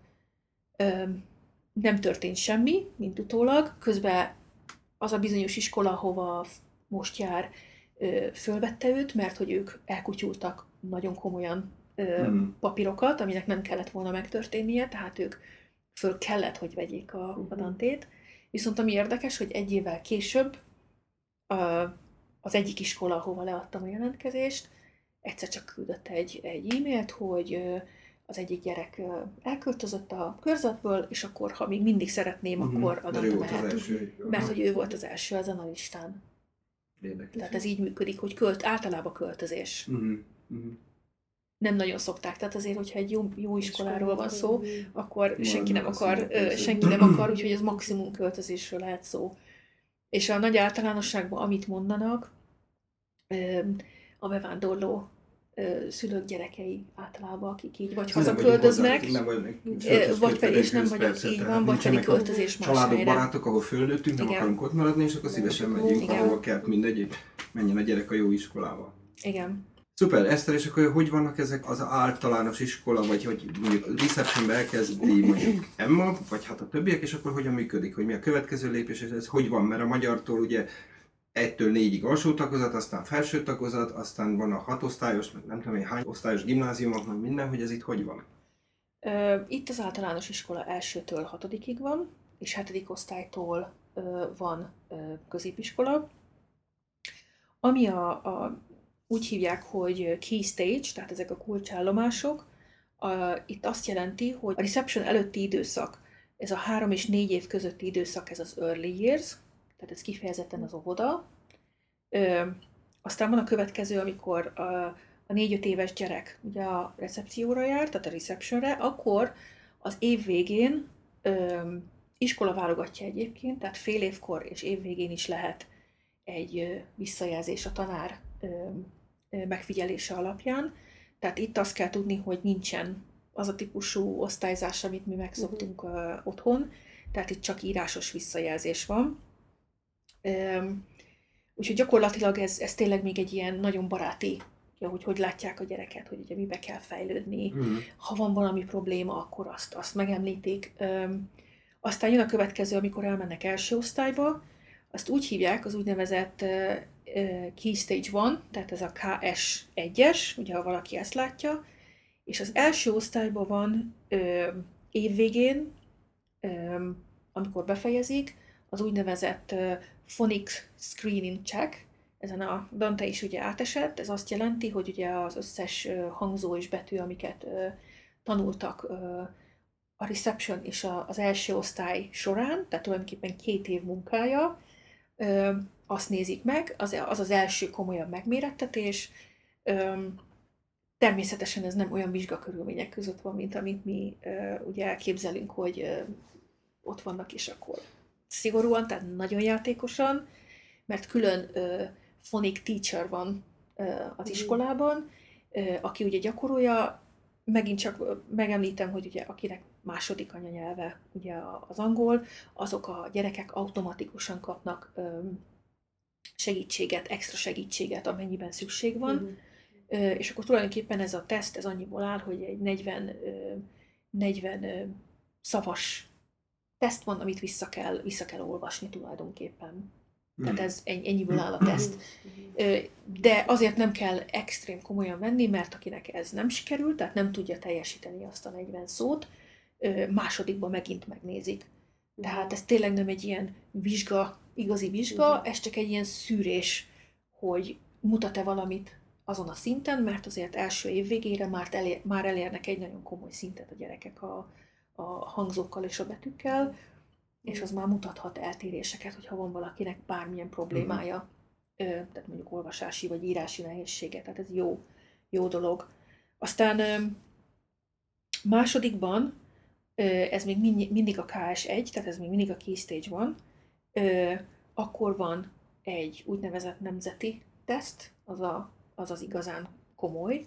Nem történt semmi, mint utólag, közben az a bizonyos iskola, hova most jár, fölvette őt, mert hogy ők elkutyultak nagyon komolyan ö, Mm. papírokat, aminek nem kellett volna megtörténnie, tehát ők föl kellett, hogy vegyék a, a Mhm. dantét, Viszont ami érdekes, hogy egy évvel később az egyik iskola, ahova leadtam a jelentkezést, egyszer csak küldött egy, egy e-mailt, hogy az egyik gyerek elköltözött a körzetből, és akkor, ha még mindig szeretném, Mhm, akkor az mehet. Mert hogy ő volt az első ezen a listán. Érdekes. Tehát ez így működik, hogy költ, általában költözés. Mhm, mhm. Nem nagyon szokták. Tehát azért, hogyha egy jó, jó iskoláról van szó, akkor senki nem akar, senki nem akar, úgyhogy ez maximum költözésről lehet szó. És a nagy általánosságban, amit mondanak, a bevándorló szülők gyerekei általában, akik így vagy vagyunk hazaköltöznek, vagyunk vagy pedig, és nem vagyok persze, így van, vagy pedig költözés más Családok, barátok, ahol fölnőttünk, nem akarunk ott maradni, és akkor szívesen megyünk, ahol kell, mindegy, menjen a gyerek a jó iskolába. Igen. Szuper, Eszter, és akkor hogy vannak ezek az általános iskola, vagy hogy mondjuk receptionbe elkezdi mondjuk Emma, vagy hát a többiek, és akkor hogyan működik, hogy mi a következő lépés, és ez hogy van, mert a magyartól ugye egytől négyig alsó tagozat, aztán felső tagozat, aztán van a hatosztályos, meg nem tudom én hány osztályos gimnáziumok, meg minden, hogy ez itt hogy van. Itt az általános iskola elsőtől hatodikig van, és hetedik osztálytól van középiskola. Ami a, a, úgy hívják, hogy key stage, tehát ezek a kulcsállomások, a, itt azt jelenti, hogy a reception előtti időszak, ez a három és négy év közötti időszak, ez az early years, tehát ez kifejezetten az óvoda. Ö, aztán van a következő, amikor a, a négy-öt éves gyerek ugye a recepcióra jár, tehát a receptionre, akkor az év végén ö, iskola válogatja egyébként, tehát fél évkor és év végén is lehet egy ö, visszajelzés a tanár ö, ö, megfigyelése alapján. Tehát itt azt kell tudni, hogy nincsen az a típusú osztályzás, amit mi megszoktunk ö, otthon, tehát itt csak írásos visszajelzés van. Úgyhogy gyakorlatilag ez, ez tényleg még egy ilyen nagyon baráti ja, hogy hogy látják a gyereket, hogy ugye mibe kell fejlődni, Hmm. ha van valami probléma, akkor azt, azt megemlítik. Öm, aztán jön a következő, amikor elmennek első osztályba, azt úgy hívják, az úgynevezett ö, ö, Key Stage 1, tehát ez a KS 1-es, ugye ha valaki ezt látja, és az első osztályban van ö, évvégén, ö, amikor befejezik, az úgynevezett ö, Phonics Screening Check, ezen a Dante is ugye átesett, ez azt jelenti, hogy ugye az összes hangzó és betű, amiket tanultak a reception és az első osztály során, tehát tulajdonképpen két év munkája, azt nézik meg, az az, az első komolyabb megmérettetés. Természetesen ez nem olyan vizsgakörülmények között van, mint amit mi ugye elképzelünk, hogy ott vannak és akkor szigorúan, tehát nagyon játékosan, mert külön ö, phonic teacher van ö, az Mhm. iskolában, ö, aki ugye gyakorolja, megint csak megemlítem, hogy ugye akinek második anyanyelve ugye az angol, azok a gyerekek automatikusan kapnak ö, segítséget, extra segítséget, amennyiben szükség van. Mhm. Ö, és akkor tulajdonképpen ez a teszt, ez annyiból áll, hogy egy 40, ö, 40 ö, szavas teszt van, amit vissza kell, vissza kell olvasni tulajdonképpen. Tehát Hmm. ez ennyi- ennyiből áll a teszt. De azért nem kell extrém komolyan venni, mert akinek ez nem sikerül, tehát nem tudja teljesíteni azt a 40 szót, másodikban megint megnézik. Tehát ez tényleg nem egy ilyen vizsga, igazi vizsga, Mhm. ez csak egy ilyen szűrés, hogy mutat-e valamit azon a szinten, mert azért első év végére már, elér, már elérnek egy nagyon komoly szintet a gyerekek a, a hangzókkal és a betűkkel, és az már mutathat eltéréseket, hogyha van valakinek bármilyen problémája, ö, tehát mondjuk olvasási vagy írási nehézsége, tehát ez jó, jó dolog. Aztán másodikban, ez még mindig, a KS1, tehát ez még mindig a Key Stage van, akkor van egy úgynevezett nemzeti teszt, az a, az, az igazán komoly.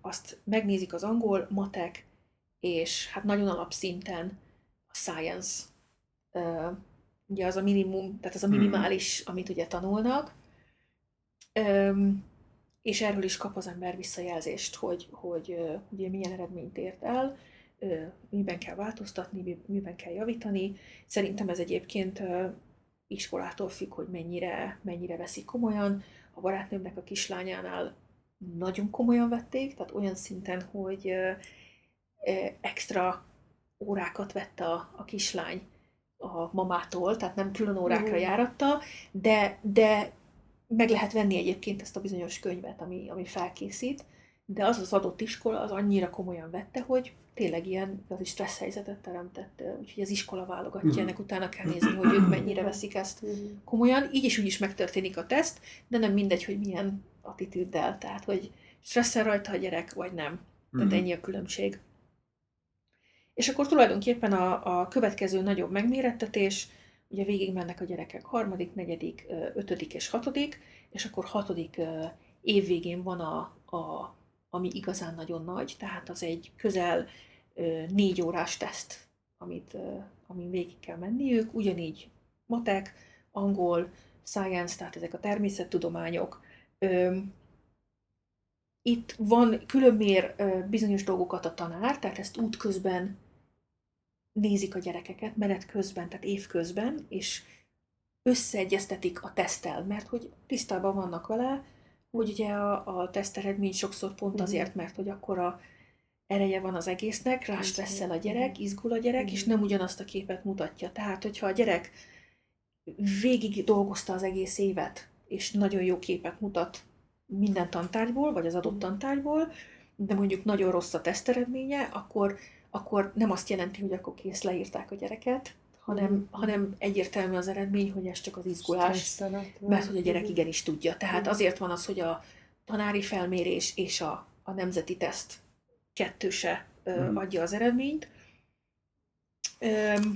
Azt megnézik az angol, matek, és hát nagyon alapszinten a science, ö, ugye az a minimum, tehát az a Mhm. minimális, amit ugye tanulnak, és erről is kap az ember visszajelzést, hogy, hogy ö, ugye milyen eredményt ért el, ö, miben kell változtatni, mi- miben kell javítani. Szerintem ez egyébként ö, iskolától függ, hogy mennyire, mennyire veszik komolyan. A barátnőmnek a kislányánál nagyon komolyan vették, tehát olyan szinten, hogy extra órákat vett a, a kislány a mamától, tehát nem külön órákra Mhm. járatta, de, de meg lehet venni egyébként ezt a bizonyos könyvet, ami, ami felkészít, de az az adott iskola az annyira komolyan vette, hogy tényleg ilyen igazi stressz helyzetet teremtett, úgyhogy az iskola válogatja, Mhm. ennek utána kell nézni, hogy ők mennyire veszik ezt komolyan, így is úgy is megtörténik a teszt, de nem mindegy, hogy milyen attitűddel, tehát hogy stresszel rajta a gyerek, vagy nem. Tehát Mhm. ennyi a különbség. És akkor tulajdonképpen a, a következő nagyobb megmérettetés, ugye végig mennek a gyerekek harmadik, negyedik, ötödik és hatodik, és akkor hatodik év végén van a, a, ami igazán nagyon nagy, tehát az egy közel négy órás teszt, amit, amin végig kell menniük, ugyanígy matek, angol, science, tehát ezek a természettudományok. Itt van különmér bizonyos dolgokat a tanár, tehát ezt útközben nézik a gyerekeket, menet közben, tehát évközben, és összeegyeztetik a teszttel, mert hogy tisztában vannak vele, hogy ugye a, a teszteredmény sokszor pont Mhm. azért, mert hogy akkora ereje van az egésznek, rá stresszel a gyerek, izgul a gyerek, és Mhm. nem ugyanazt a képet mutatja. Tehát, hogyha a gyerek végig dolgozta az egész évet, és nagyon jó képet mutat minden tantárgyból, vagy az adott tantárgyból, de mondjuk nagyon rossz a teszteredménye, akkor, akkor nem azt jelenti, hogy akkor kész leírták a gyereket, hanem, Mhm. hanem egyértelmű az eredmény, hogy ez csak az izgulás, mert hogy a gyerek igenis tudja. Tehát Mhm. azért van az, hogy a tanári felmérés és a, a nemzeti teszt kettőse ö, Mhm. adja az eredményt. Öm,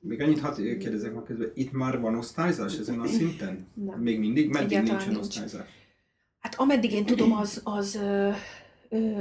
Még annyit hadd kérdezek meg közben, itt már van osztályzás ezen a szinten? nem. Még mindig? Meddig Egyáltalán nincsen nincs. osztályzás? Hát ameddig én tudom, az, az,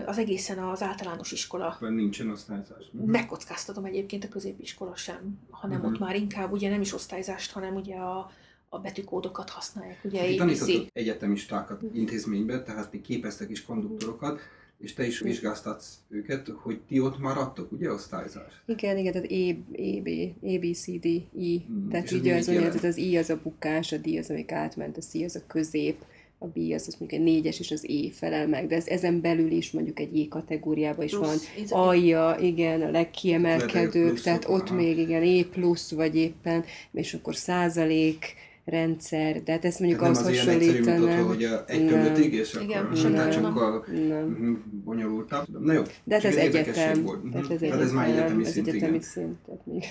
az egészen az általános iskola. Vagy nincsen osztályzás? Mhm. Megkockáztatom egyébként a középiskola sem, hanem Mhm. ott már inkább ugye nem is osztályzást, hanem ugye a, a betűkódokat használják, ugye Ti ABC. tanítotok egyetemistákat intézménybe, tehát ti képeztek is konduktorokat, és te is vizsgáztatsz őket, hogy ti ott már adtok, ugye, osztályzást? Igen, igen, tehát E, B, A, B, C, D, I. Mm, Tehát és így az, tehát az I az a bukás, a D az, amik átment, a C az a közép, a B az, az mondjuk egy négyes, és az E felel meg, de ez ezen belül is mondjuk egy E kategóriában is van. Plusz, ez- alja, igen, a legkiemelkedők, tehát ott aha. még igen, E plusz vagy éppen, és akkor százalék rendszer, de hát ezt mondjuk Tehát ahhoz nem az ilyen egyszerű mutató, hasonlítanám. hogy a Nem. és Igen, akkor tehát nem. sokkal Nem. mhm, bonyolultabb. Na jó, De hát csak ez egy érdekesség egyetem, volt. Mhm. tehát ez Tehát ez már egyetem, egyetemi ez szint, egyetemi igen. szint, tehát még...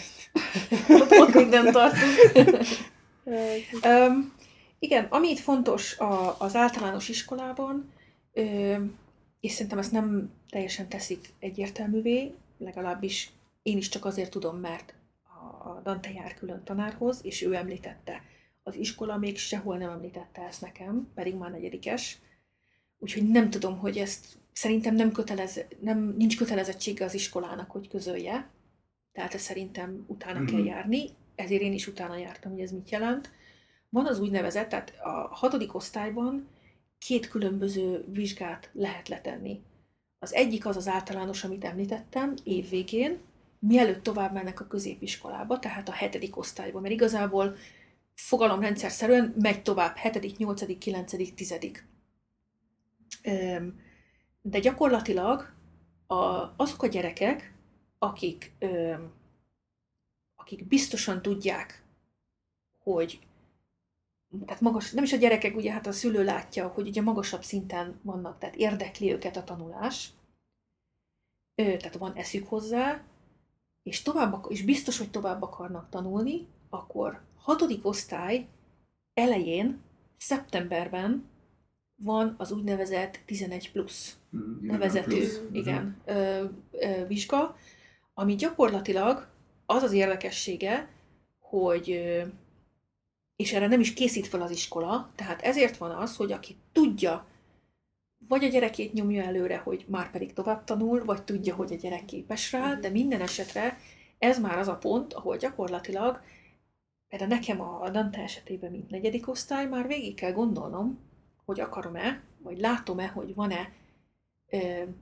ott, ott nem tartunk. Öm, igen, ami itt fontos a, az általános iskolában, öm, és szerintem ezt nem teljesen teszik egyértelművé, legalábbis én is csak azért tudom, mert a, a Dante jár külön tanárhoz, és ő említette. Az iskola még sehol nem említette ezt nekem, pedig már negyedikes. Úgyhogy nem tudom, hogy ezt szerintem nem, kötelez, nem nincs kötelezettsége az iskolának, hogy közölje. Tehát ezt szerintem utána kell Mhm. járni, ezért én is utána jártam, hogy ez mit jelent. Van az úgynevezett, tehát a hatodik osztályban két különböző vizsgát lehet letenni. Az egyik az az általános, amit említettem, évvégén, mielőtt tovább mennek a középiskolába, tehát a hetedik osztályba, mert igazából fogalomrendszer szerűen megy tovább hetedik, nyolcadik, kilencedik, tizedik. De gyakorlatilag a, azok a gyerekek, akik, akik biztosan tudják, hogy tehát magas, nem is a gyerekek, ugye hát a szülő látja, hogy ugye magasabb szinten vannak, tehát érdekli őket a tanulás, ö, tehát van eszük hozzá, és, tovább, és biztos, hogy tovább akarnak tanulni, akkor hatodik osztály elején, szeptemberben van az úgynevezett 11 plusz Mhm, nevezetű plusz. Mhm. igen, ö, ö, vizsga, ami gyakorlatilag az az érdekessége, hogy és erre nem is készít fel az iskola, tehát ezért van az, hogy aki tudja, vagy a gyerekét nyomja előre, hogy már pedig tovább tanul, vagy tudja, hogy a gyerek képes rá, de minden esetre ez már az a pont, ahol gyakorlatilag, például nekem a Dante esetében, mint negyedik osztály, már végig kell gondolnom, hogy akarom-e, vagy látom-e, hogy van-e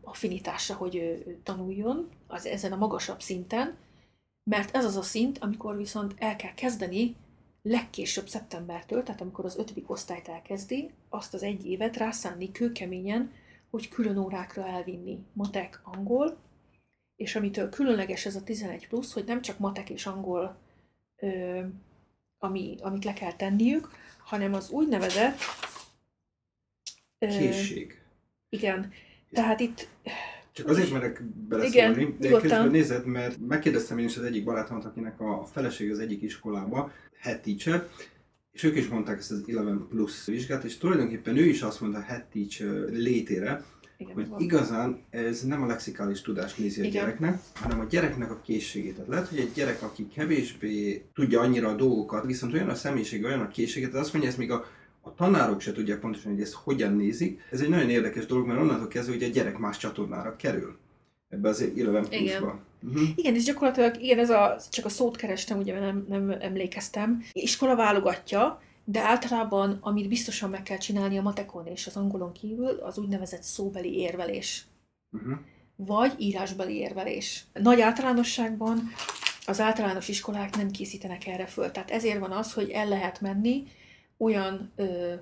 affinitása, hogy ő tanuljon az, ezen a magasabb szinten, mert ez az a szint, amikor viszont el kell kezdeni legkésőbb szeptembertől, tehát amikor az ötödik osztályt elkezdi, azt az egy évet rászánni kőkeményen, hogy külön órákra elvinni matek, angol, és amitől különleges ez a 11 plusz, hogy nem csak matek és angol ö, ami, amit le kell tenniük, hanem az úgynevezett... ö, Készség. Igen. Tehát itt Csak azért merek beleszólni, Igen, de nyugodtan. közben nézed, mert megkérdeztem én is az egyik barátomat, akinek a feleség az egyik iskolába, head teacher, és ők is mondták ezt az 11 plus vizsgát, és tulajdonképpen ő is azt mondta a head teacher létére, igen, hogy van. igazán ez nem a lexikális tudást nézi a Igen. gyereknek, hanem a gyereknek a készségét. Tehát lehet, hogy egy gyerek, aki kevésbé tudja annyira a dolgokat, viszont olyan a személyiség, olyan a készséget, azt mondja, ezt még a, a tanárok se tudják pontosan, hogy ezt hogyan nézik. Ez egy nagyon érdekes dolog, mert onnantól kezdve, hogy a gyerek más csatornára kerül. Ebbe az 11 Igen. Uh-huh. Igen, és gyakorlatilag, igen, ez a, csak a szót kerestem, ugye nem, nem emlékeztem. Iskola válogatja, de általában, amit biztosan meg kell csinálni a matekon és az angolon kívül, az úgynevezett szóbeli érvelés, Uh-huh. vagy írásbeli érvelés. Nagy általánosságban az általános iskolák nem készítenek erre föl. Tehát ezért van az, hogy el lehet menni olyan ö,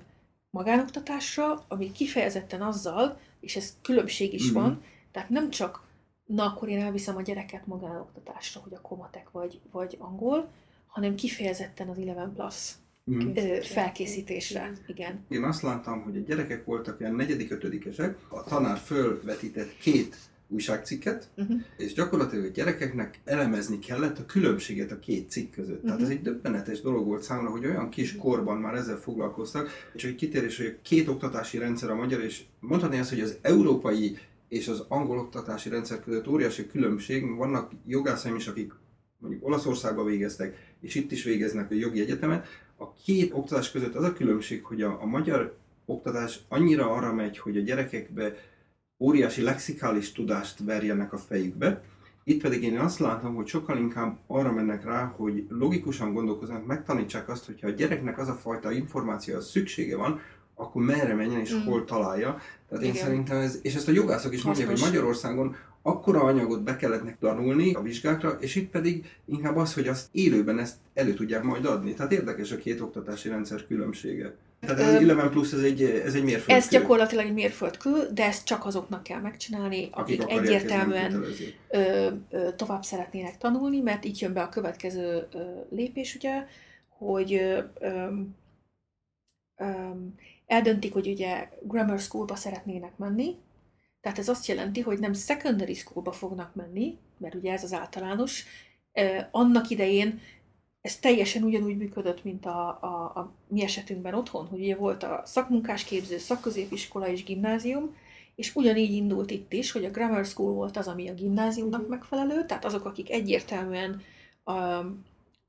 magánoktatásra, ami kifejezetten azzal, és ez különbség is Mhm. van, tehát nem csak, na akkor én elviszem a gyereket magánoktatásra, hogy a komatek vagy, vagy angol, hanem kifejezetten az 11 plus Uh-huh. ö, felkészítésre. Igen. Én azt láttam, hogy a gyerekek voltak ilyen negyedik, ötödikesek, a tanár fölvetített két újságcikket, Uh-huh. és gyakorlatilag a gyerekeknek elemezni kellett a különbséget a két cikk között. Tehát ez Mhm. egy döbbenetes dolog volt számomra, hogy olyan kis korban már ezzel foglalkoztak, csak egy kitérés, hogy a két oktatási rendszer a magyar, és mondhatni azt, hogy az európai és az angol oktatási rendszer között óriási különbség. Vannak jogászaim is, akik mondjuk Olaszországban végeztek, és itt is végeznek a jogi egyetemen. A két oktatás között az a különbség, hogy a, a magyar oktatás annyira arra megy, hogy a gyerekekbe óriási lexikális tudást verjenek a fejükbe, itt pedig én azt látom, hogy sokkal inkább arra mennek rá, hogy logikusan gondolkoznak, megtanítsák azt, hogyha a gyereknek az a fajta információ az szüksége van, akkor merre menjen és Mm. hol találja. Tehát én Igen. szerintem ez, és ezt a jogászok is mondják, hogy. Magyarországon akkora anyagot be kellett nekik tanulni a vizsgákra, és itt pedig inkább az, hogy azt élőben ezt elő tudják majd adni. Tehát érdekes a két oktatási rendszer különbsége. Tehát ez Ö, egy 11 plusz, ez egy, ez egy mérföldkő. Ez gyakorlatilag egy mérföldkő, de ezt csak azoknak kell megcsinálni, akik, nem egyértelműen ö, ö, tovább szeretnének tanulni, mert itt jön be a következő ö, lépés, ugye, hogy ö, öm, eldöntik, hogy ugye grammar schoolba szeretnének menni, tehát ez azt jelenti, hogy nem secondary schoolba fognak menni, mert ugye ez az általános. Annak idején ez teljesen ugyanúgy működött, mint a, a, a mi esetünkben otthon, hogy ugye volt a szakmunkásképző, szakközépiskola és gimnázium, és ugyanígy indult itt is, hogy a grammar school volt az, ami a gimnáziumnak megfelelő, tehát azok, akik egyértelműen um,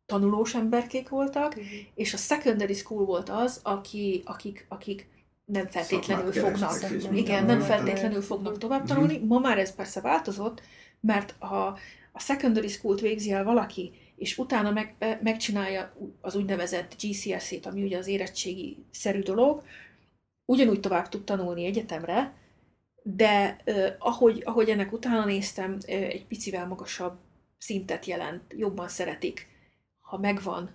tanulós emberkék voltak, és a secondary school volt az, aki, akik, akik nem feltétlenül fognak, igen, nem feltétlenül fognak tovább tanulni. Ma már ez persze változott, mert ha a secondary school-t végzi el valaki, és utána meg, be- megcsinálja az úgynevezett GCSE-t, ami ugye az érettségi szerű dolog, ugyanúgy tovább tud tanulni egyetemre, de eh, ahogy, ahogy ennek utána néztem, eh, egy picivel magasabb szintet jelent, jobban szeretik, ha megvan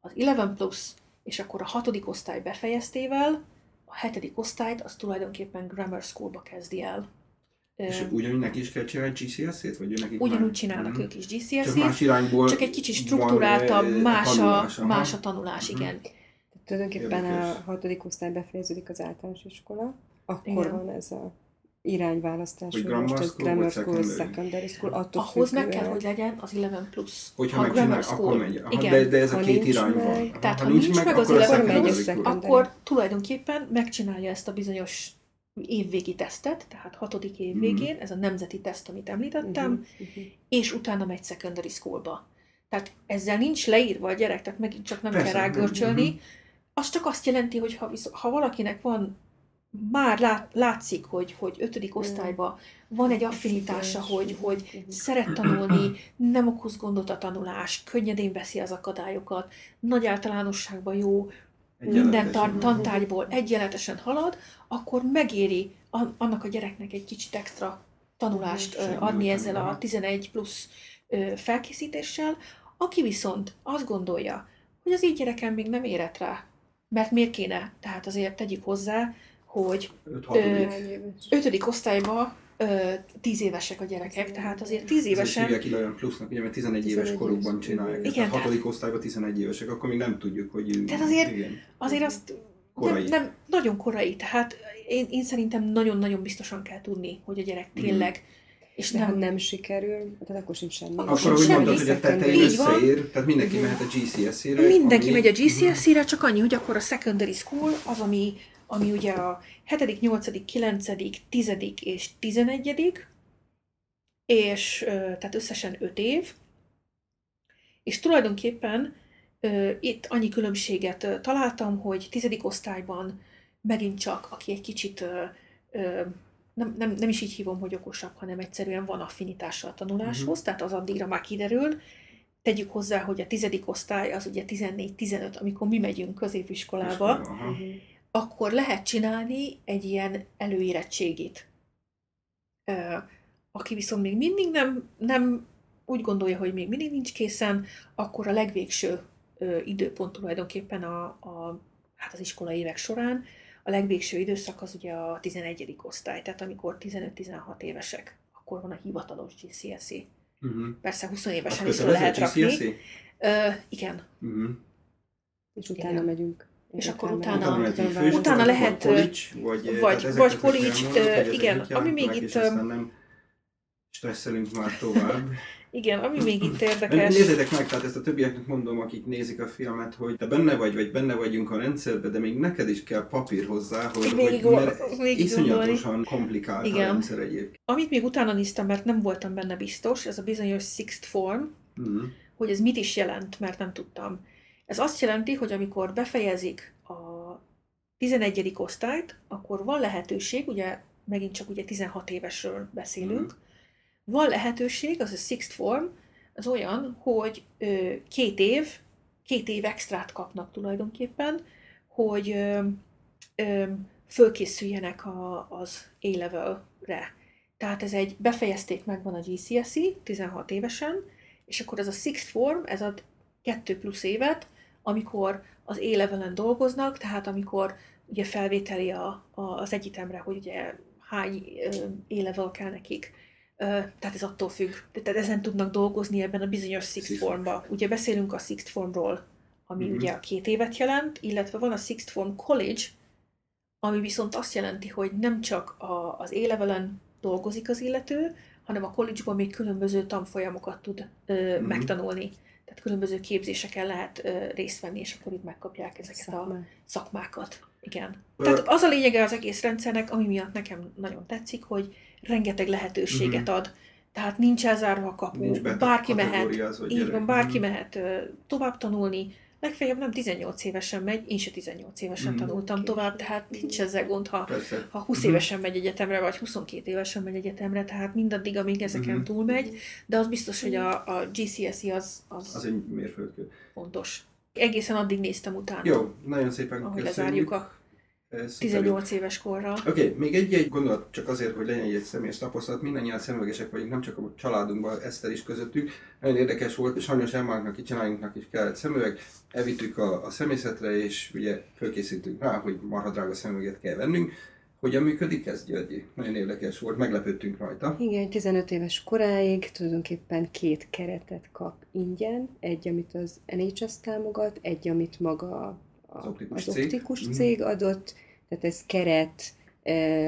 az 11 plusz, és akkor a hatodik osztály befejeztével, a hetedik osztályt az tulajdonképpen grammar schoolba kezdi el. És ugyanúgy neki is kell csinálni GCSZ-t? Vagy nekik Ugyanúgy már- csinálnak Mhm. ők is Csak GCSE-t, más irányból csak egy kicsit struktúráltabb, más a, tanulás, aha. más a tanulás, Mhm. igen. Tulajdonképpen Érdekes. a hatodik osztály befejeződik az általános iskola, akkor Igen. van ez a irányválasztás, Hogy grammar most ez school grammar school, secondary? secondary school, attól Ahhoz meg függően. kell, hogy legyen az 11 plusz. Hogyha a megcsinál, grammar akkor school. megy. Igen. de, de ez a Ha két nincs irány meg- van. Tehát, ha nincs meg az akkor a 11 secondary plusz, school. akkor tulajdonképpen megcsinálja ezt a bizonyos évvégi tesztet, tehát hatodik év Mhm. végén, ez a nemzeti teszt, amit említettem, Mhm, mhm. és utána megy secondary schoolba. Tehát ezzel nincs leírva a gyerek, tehát megint csak nem Persze, kell rágörcsölni. mhm. Az csak azt jelenti, hogy ha, visz, ha valakinek van, már lát, látszik, hogy, hogy ötödik osztályban van egy affinitása, hogy, hogy szeret tanulni, nem okoz gondot a tanulás, könnyedén veszi az akadályokat, nagy általánosságban jó, minden tar- tantárgyból egyenletesen halad, akkor megéri an- annak a gyereknek egy kicsit extra tanulást adni ezzel a aha. 11 plusz felkészítéssel, aki viszont azt gondolja, hogy az így gyerekem még nem érett rá, mert miért kéne? Tehát azért tegyük hozzá, hogy ötödik osztályba ö, tíz évesek a gyerekek, tehát azért tíz Ezért évesen hívják ide olyan plusznak, ugye, mert 11 éves 11 korukban éves. csinálják. Igen, tehát- hatodik osztályban 11 évesek, akkor még nem tudjuk, hogy... Tehát azért- Igen. azért azt nem, Korai. nem, nagyon korai, tehát én, én szerintem nagyon-nagyon biztosan kell tudni, hogy a gyerek Mhm. tényleg, és De ha nem, nem sikerül, tehát akkor sincs semmi. Akkor Akkor, semmi. mondtad, hogy a tetején összeér, tehát mindenki mehet a GCSE-re. Mindenki ami- megy a GCSE-re, csak annyi, hogy akkor a secondary school az, ami, ami ugye a 7., 8., 9., 10. és 11. és tehát összesen 5 év, és tulajdonképpen itt annyi különbséget találtam, hogy 10. osztályban megint csak, aki egy kicsit nem, nem, nem is így hívom, hogy okosabb, hanem egyszerűen van affinitása a tanuláshoz, tehát az addigra már kiderül, Tegyük hozzá, hogy a tizedik osztály az ugye 14-15, amikor mi megyünk középiskolába, Aha. Mhm. akkor lehet csinálni egy ilyen előérettségit. Aki viszont még mindig nem, nem úgy gondolja, hogy még mindig nincs készen, akkor a legvégső időpont tulajdonképpen a, a, hát az iskolai évek során, a legvégső időszak az ugye a 11. osztály, tehát amikor 15-16 évesek, akkor van a hivatalos GCSE. Uh-huh. Persze 20 Az évesen is lehet rakni. GCSE? Ö, igen, Uh-huh. És utána Igen. megyünk. És akkor utána- Utána, Utána lehet, lehet, Vagy vagy, vagy- hogy ezek igen, ami még itt, nem stresszelünk már tovább. igen, ami még itt érdekes. Nézzétek meg, tehát ezt a többieknek mondom, akik nézik a filmet, hogy te benne vagy, vagy benne vagyunk a rendszerben, de még neked is kell papír hozzá, hogy, hogy Végig, mert gondolni. iszonyatosan komplikált Igen. a rendszer egyébként. Amit még utána néztem, mert nem voltam benne biztos, ez a bizonyos sixth form, Mhm. hogy ez mit is jelent, mert nem tudtam. Ez azt jelenti, hogy amikor befejezik a 11. osztályt, akkor van lehetőség, ugye megint csak ugye 16 évesről beszélünk, van lehetőség, az a sixth form, az olyan, hogy ö, két év, két év extrát kapnak tulajdonképpen, hogy ö, ö, fölkészüljenek a, az A-level-re. Tehát ez egy, befejezték megvan a GCSE 16 évesen, és akkor ez a sixth form, ez ad kettő plusz évet, amikor az A-levelen dolgoznak, tehát amikor ugye felvételi a, a, az egyetemre, hogy ugye hány ö, A-level kell nekik. Tehát ez attól függ. Tehát ezen tudnak dolgozni ebben a bizonyos sixth formba. Ugye beszélünk a sixth formról, ami Mhm. ugye a két évet jelent, illetve van a sixth form college, ami viszont azt jelenti, hogy nem csak a, az A-levelen dolgozik az illető, hanem a college-ban még különböző tanfolyamokat tud ö, Mhm. megtanulni. Tehát különböző képzéseken lehet ö, részt venni, és akkor itt megkapják ezeket a Szakmák. szakmákat. Igen. Tehát az a lényege az egész rendszernek, ami miatt nekem nagyon tetszik, hogy rengeteg lehetőséget ad. Tehát nincs elzárva a kapu, Nincs bárki mehet, így van, bárki Mhm. mehet ö, tovább tanulni, legfeljebb nem 18 évesen megy, én se 18 évesen Mhm. tanultam Később. tovább, tehát nincs ezzel gond, ha, Persze. ha 20 Mhm. évesen megy egyetemre, vagy 22 évesen megy egyetemre, tehát mindaddig, amíg ezeken Mhm. túlmegy, de az biztos, hogy a, a GCSE az, az, Az egy mérföldkő. fontos. Egészen addig néztem utána, Jó, nagyon szépen ahogy köszönjük. lezárjuk a Ez szuper. 18 éves korra. Oké, okay, még egy-egy gondolat csak azért, hogy legyen egy személyes tapasztalat. Mindannyian szemüvegesek vagyunk, nem csak a családunkban, Eszter is közöttük. Nagyon érdekes volt, sajnos Emmáknak, itt családunknak is kellett szemüveg. Elvittük a, a személyzetre, és ugye fölkészültünk rá, hogy marha drága szemüveget kell vennünk. Hogyan működik ez, Györgyi? Nagyon érdekes volt, meglepődtünk rajta. Igen, 15 éves koráig tulajdonképpen két keretet kap ingyen. Egy, amit az NHS támogat, egy, amit maga Az optikus az cég. optikus Mhm. cég adott. Tehát ez keret,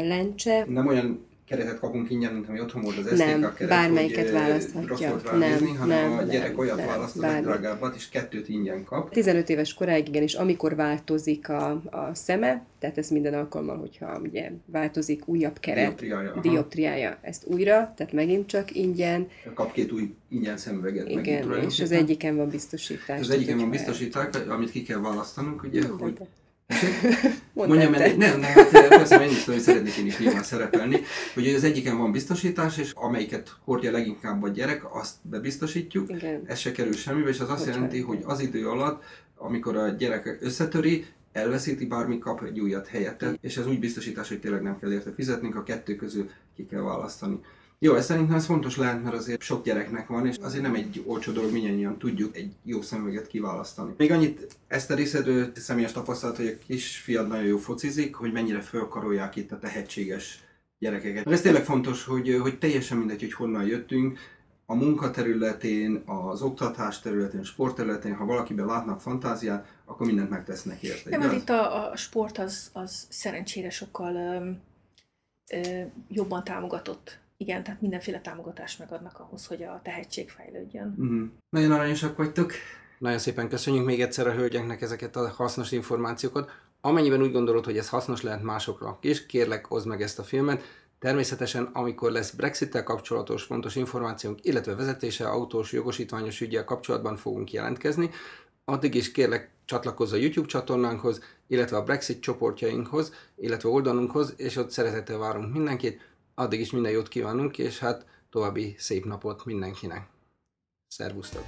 lencse, Nem olyan keretet kapunk ingyen, mint ami otthon volt az STK Nem, keret, bármelyiket választhatja. Nem, ránézni, hanem nem, a gyerek nem, olyat nem, választ a bármi. legdrágábbat, és kettőt ingyen kap. 15 éves koráig igen, és amikor változik a, a szeme, tehát ez minden alkalommal, hogyha ugye változik újabb keret, Dioptriája, aha. dioptriája, ezt újra, tehát megint csak ingyen, Kap két új ingyen szemüveget. megint igen, és az egyiken van biztosítás. Az egyiken van biztosítás, amit ki kell választanunk, ugye, hogy... Mondjam Mondd te. el, nem, nem, hát persze én is tudom, hogy szeretnék én is nyilván szerepelni, hogy az egyiken van biztosítás, és amelyiket hordja leginkább a gyerek, azt bebiztosítjuk, Igen. ez se kerül semmibe, és az azt Hogyha- jelenti, hogy az idő alatt, amikor a gyerek összetöri, elveszíti, bármi kap egy újat helyette, és ez úgy biztosítás, hogy tényleg nem kell érte fizetnünk, a kettő közül ki kell választani. Jó, ez szerintem ez fontos lehet, mert azért sok gyereknek van, és azért nem egy olcsó dolog, mindannyian tudjuk egy jó szemüveget kiválasztani. Még annyit, ezt a részedő személyes tapasztalat, hogy a kisfiad nagyon jó focizik, hogy mennyire fölkarolják itt a tehetséges gyerekeket. Ez tényleg fontos, hogy, hogy teljesen mindegy, hogy honnan jöttünk, a munkaterületén, az oktatás területén, a sport területén, ha valakiben látnak fantáziát, akkor mindent megtesznek érte. Nem, mert itt a, a sport az, az szerencsére sokkal ö, ö, jobban támogatott. Igen, tehát mindenféle támogatást megadnak ahhoz, hogy a tehetség fejlődjön. Uh-huh. Nagyon aranyosak vagytok. Nagyon szépen köszönjük még egyszer a hölgyeknek ezeket a hasznos információkat. Amennyiben úgy gondolod, hogy ez hasznos lehet másokra is, kérlek, hozd meg ezt a filmet. Természetesen, amikor lesz Brexit-tel kapcsolatos fontos információnk, illetve vezetése, autós, jogosítványos ügyel kapcsolatban fogunk jelentkezni, addig is kérlek csatlakozz a YouTube csatornánkhoz, illetve a Brexit csoportjainkhoz, illetve oldalunkhoz, és ott szeretettel várunk mindenkit. Addig is minden jót kívánunk, és hát további szép napot mindenkinek. Szervusztok!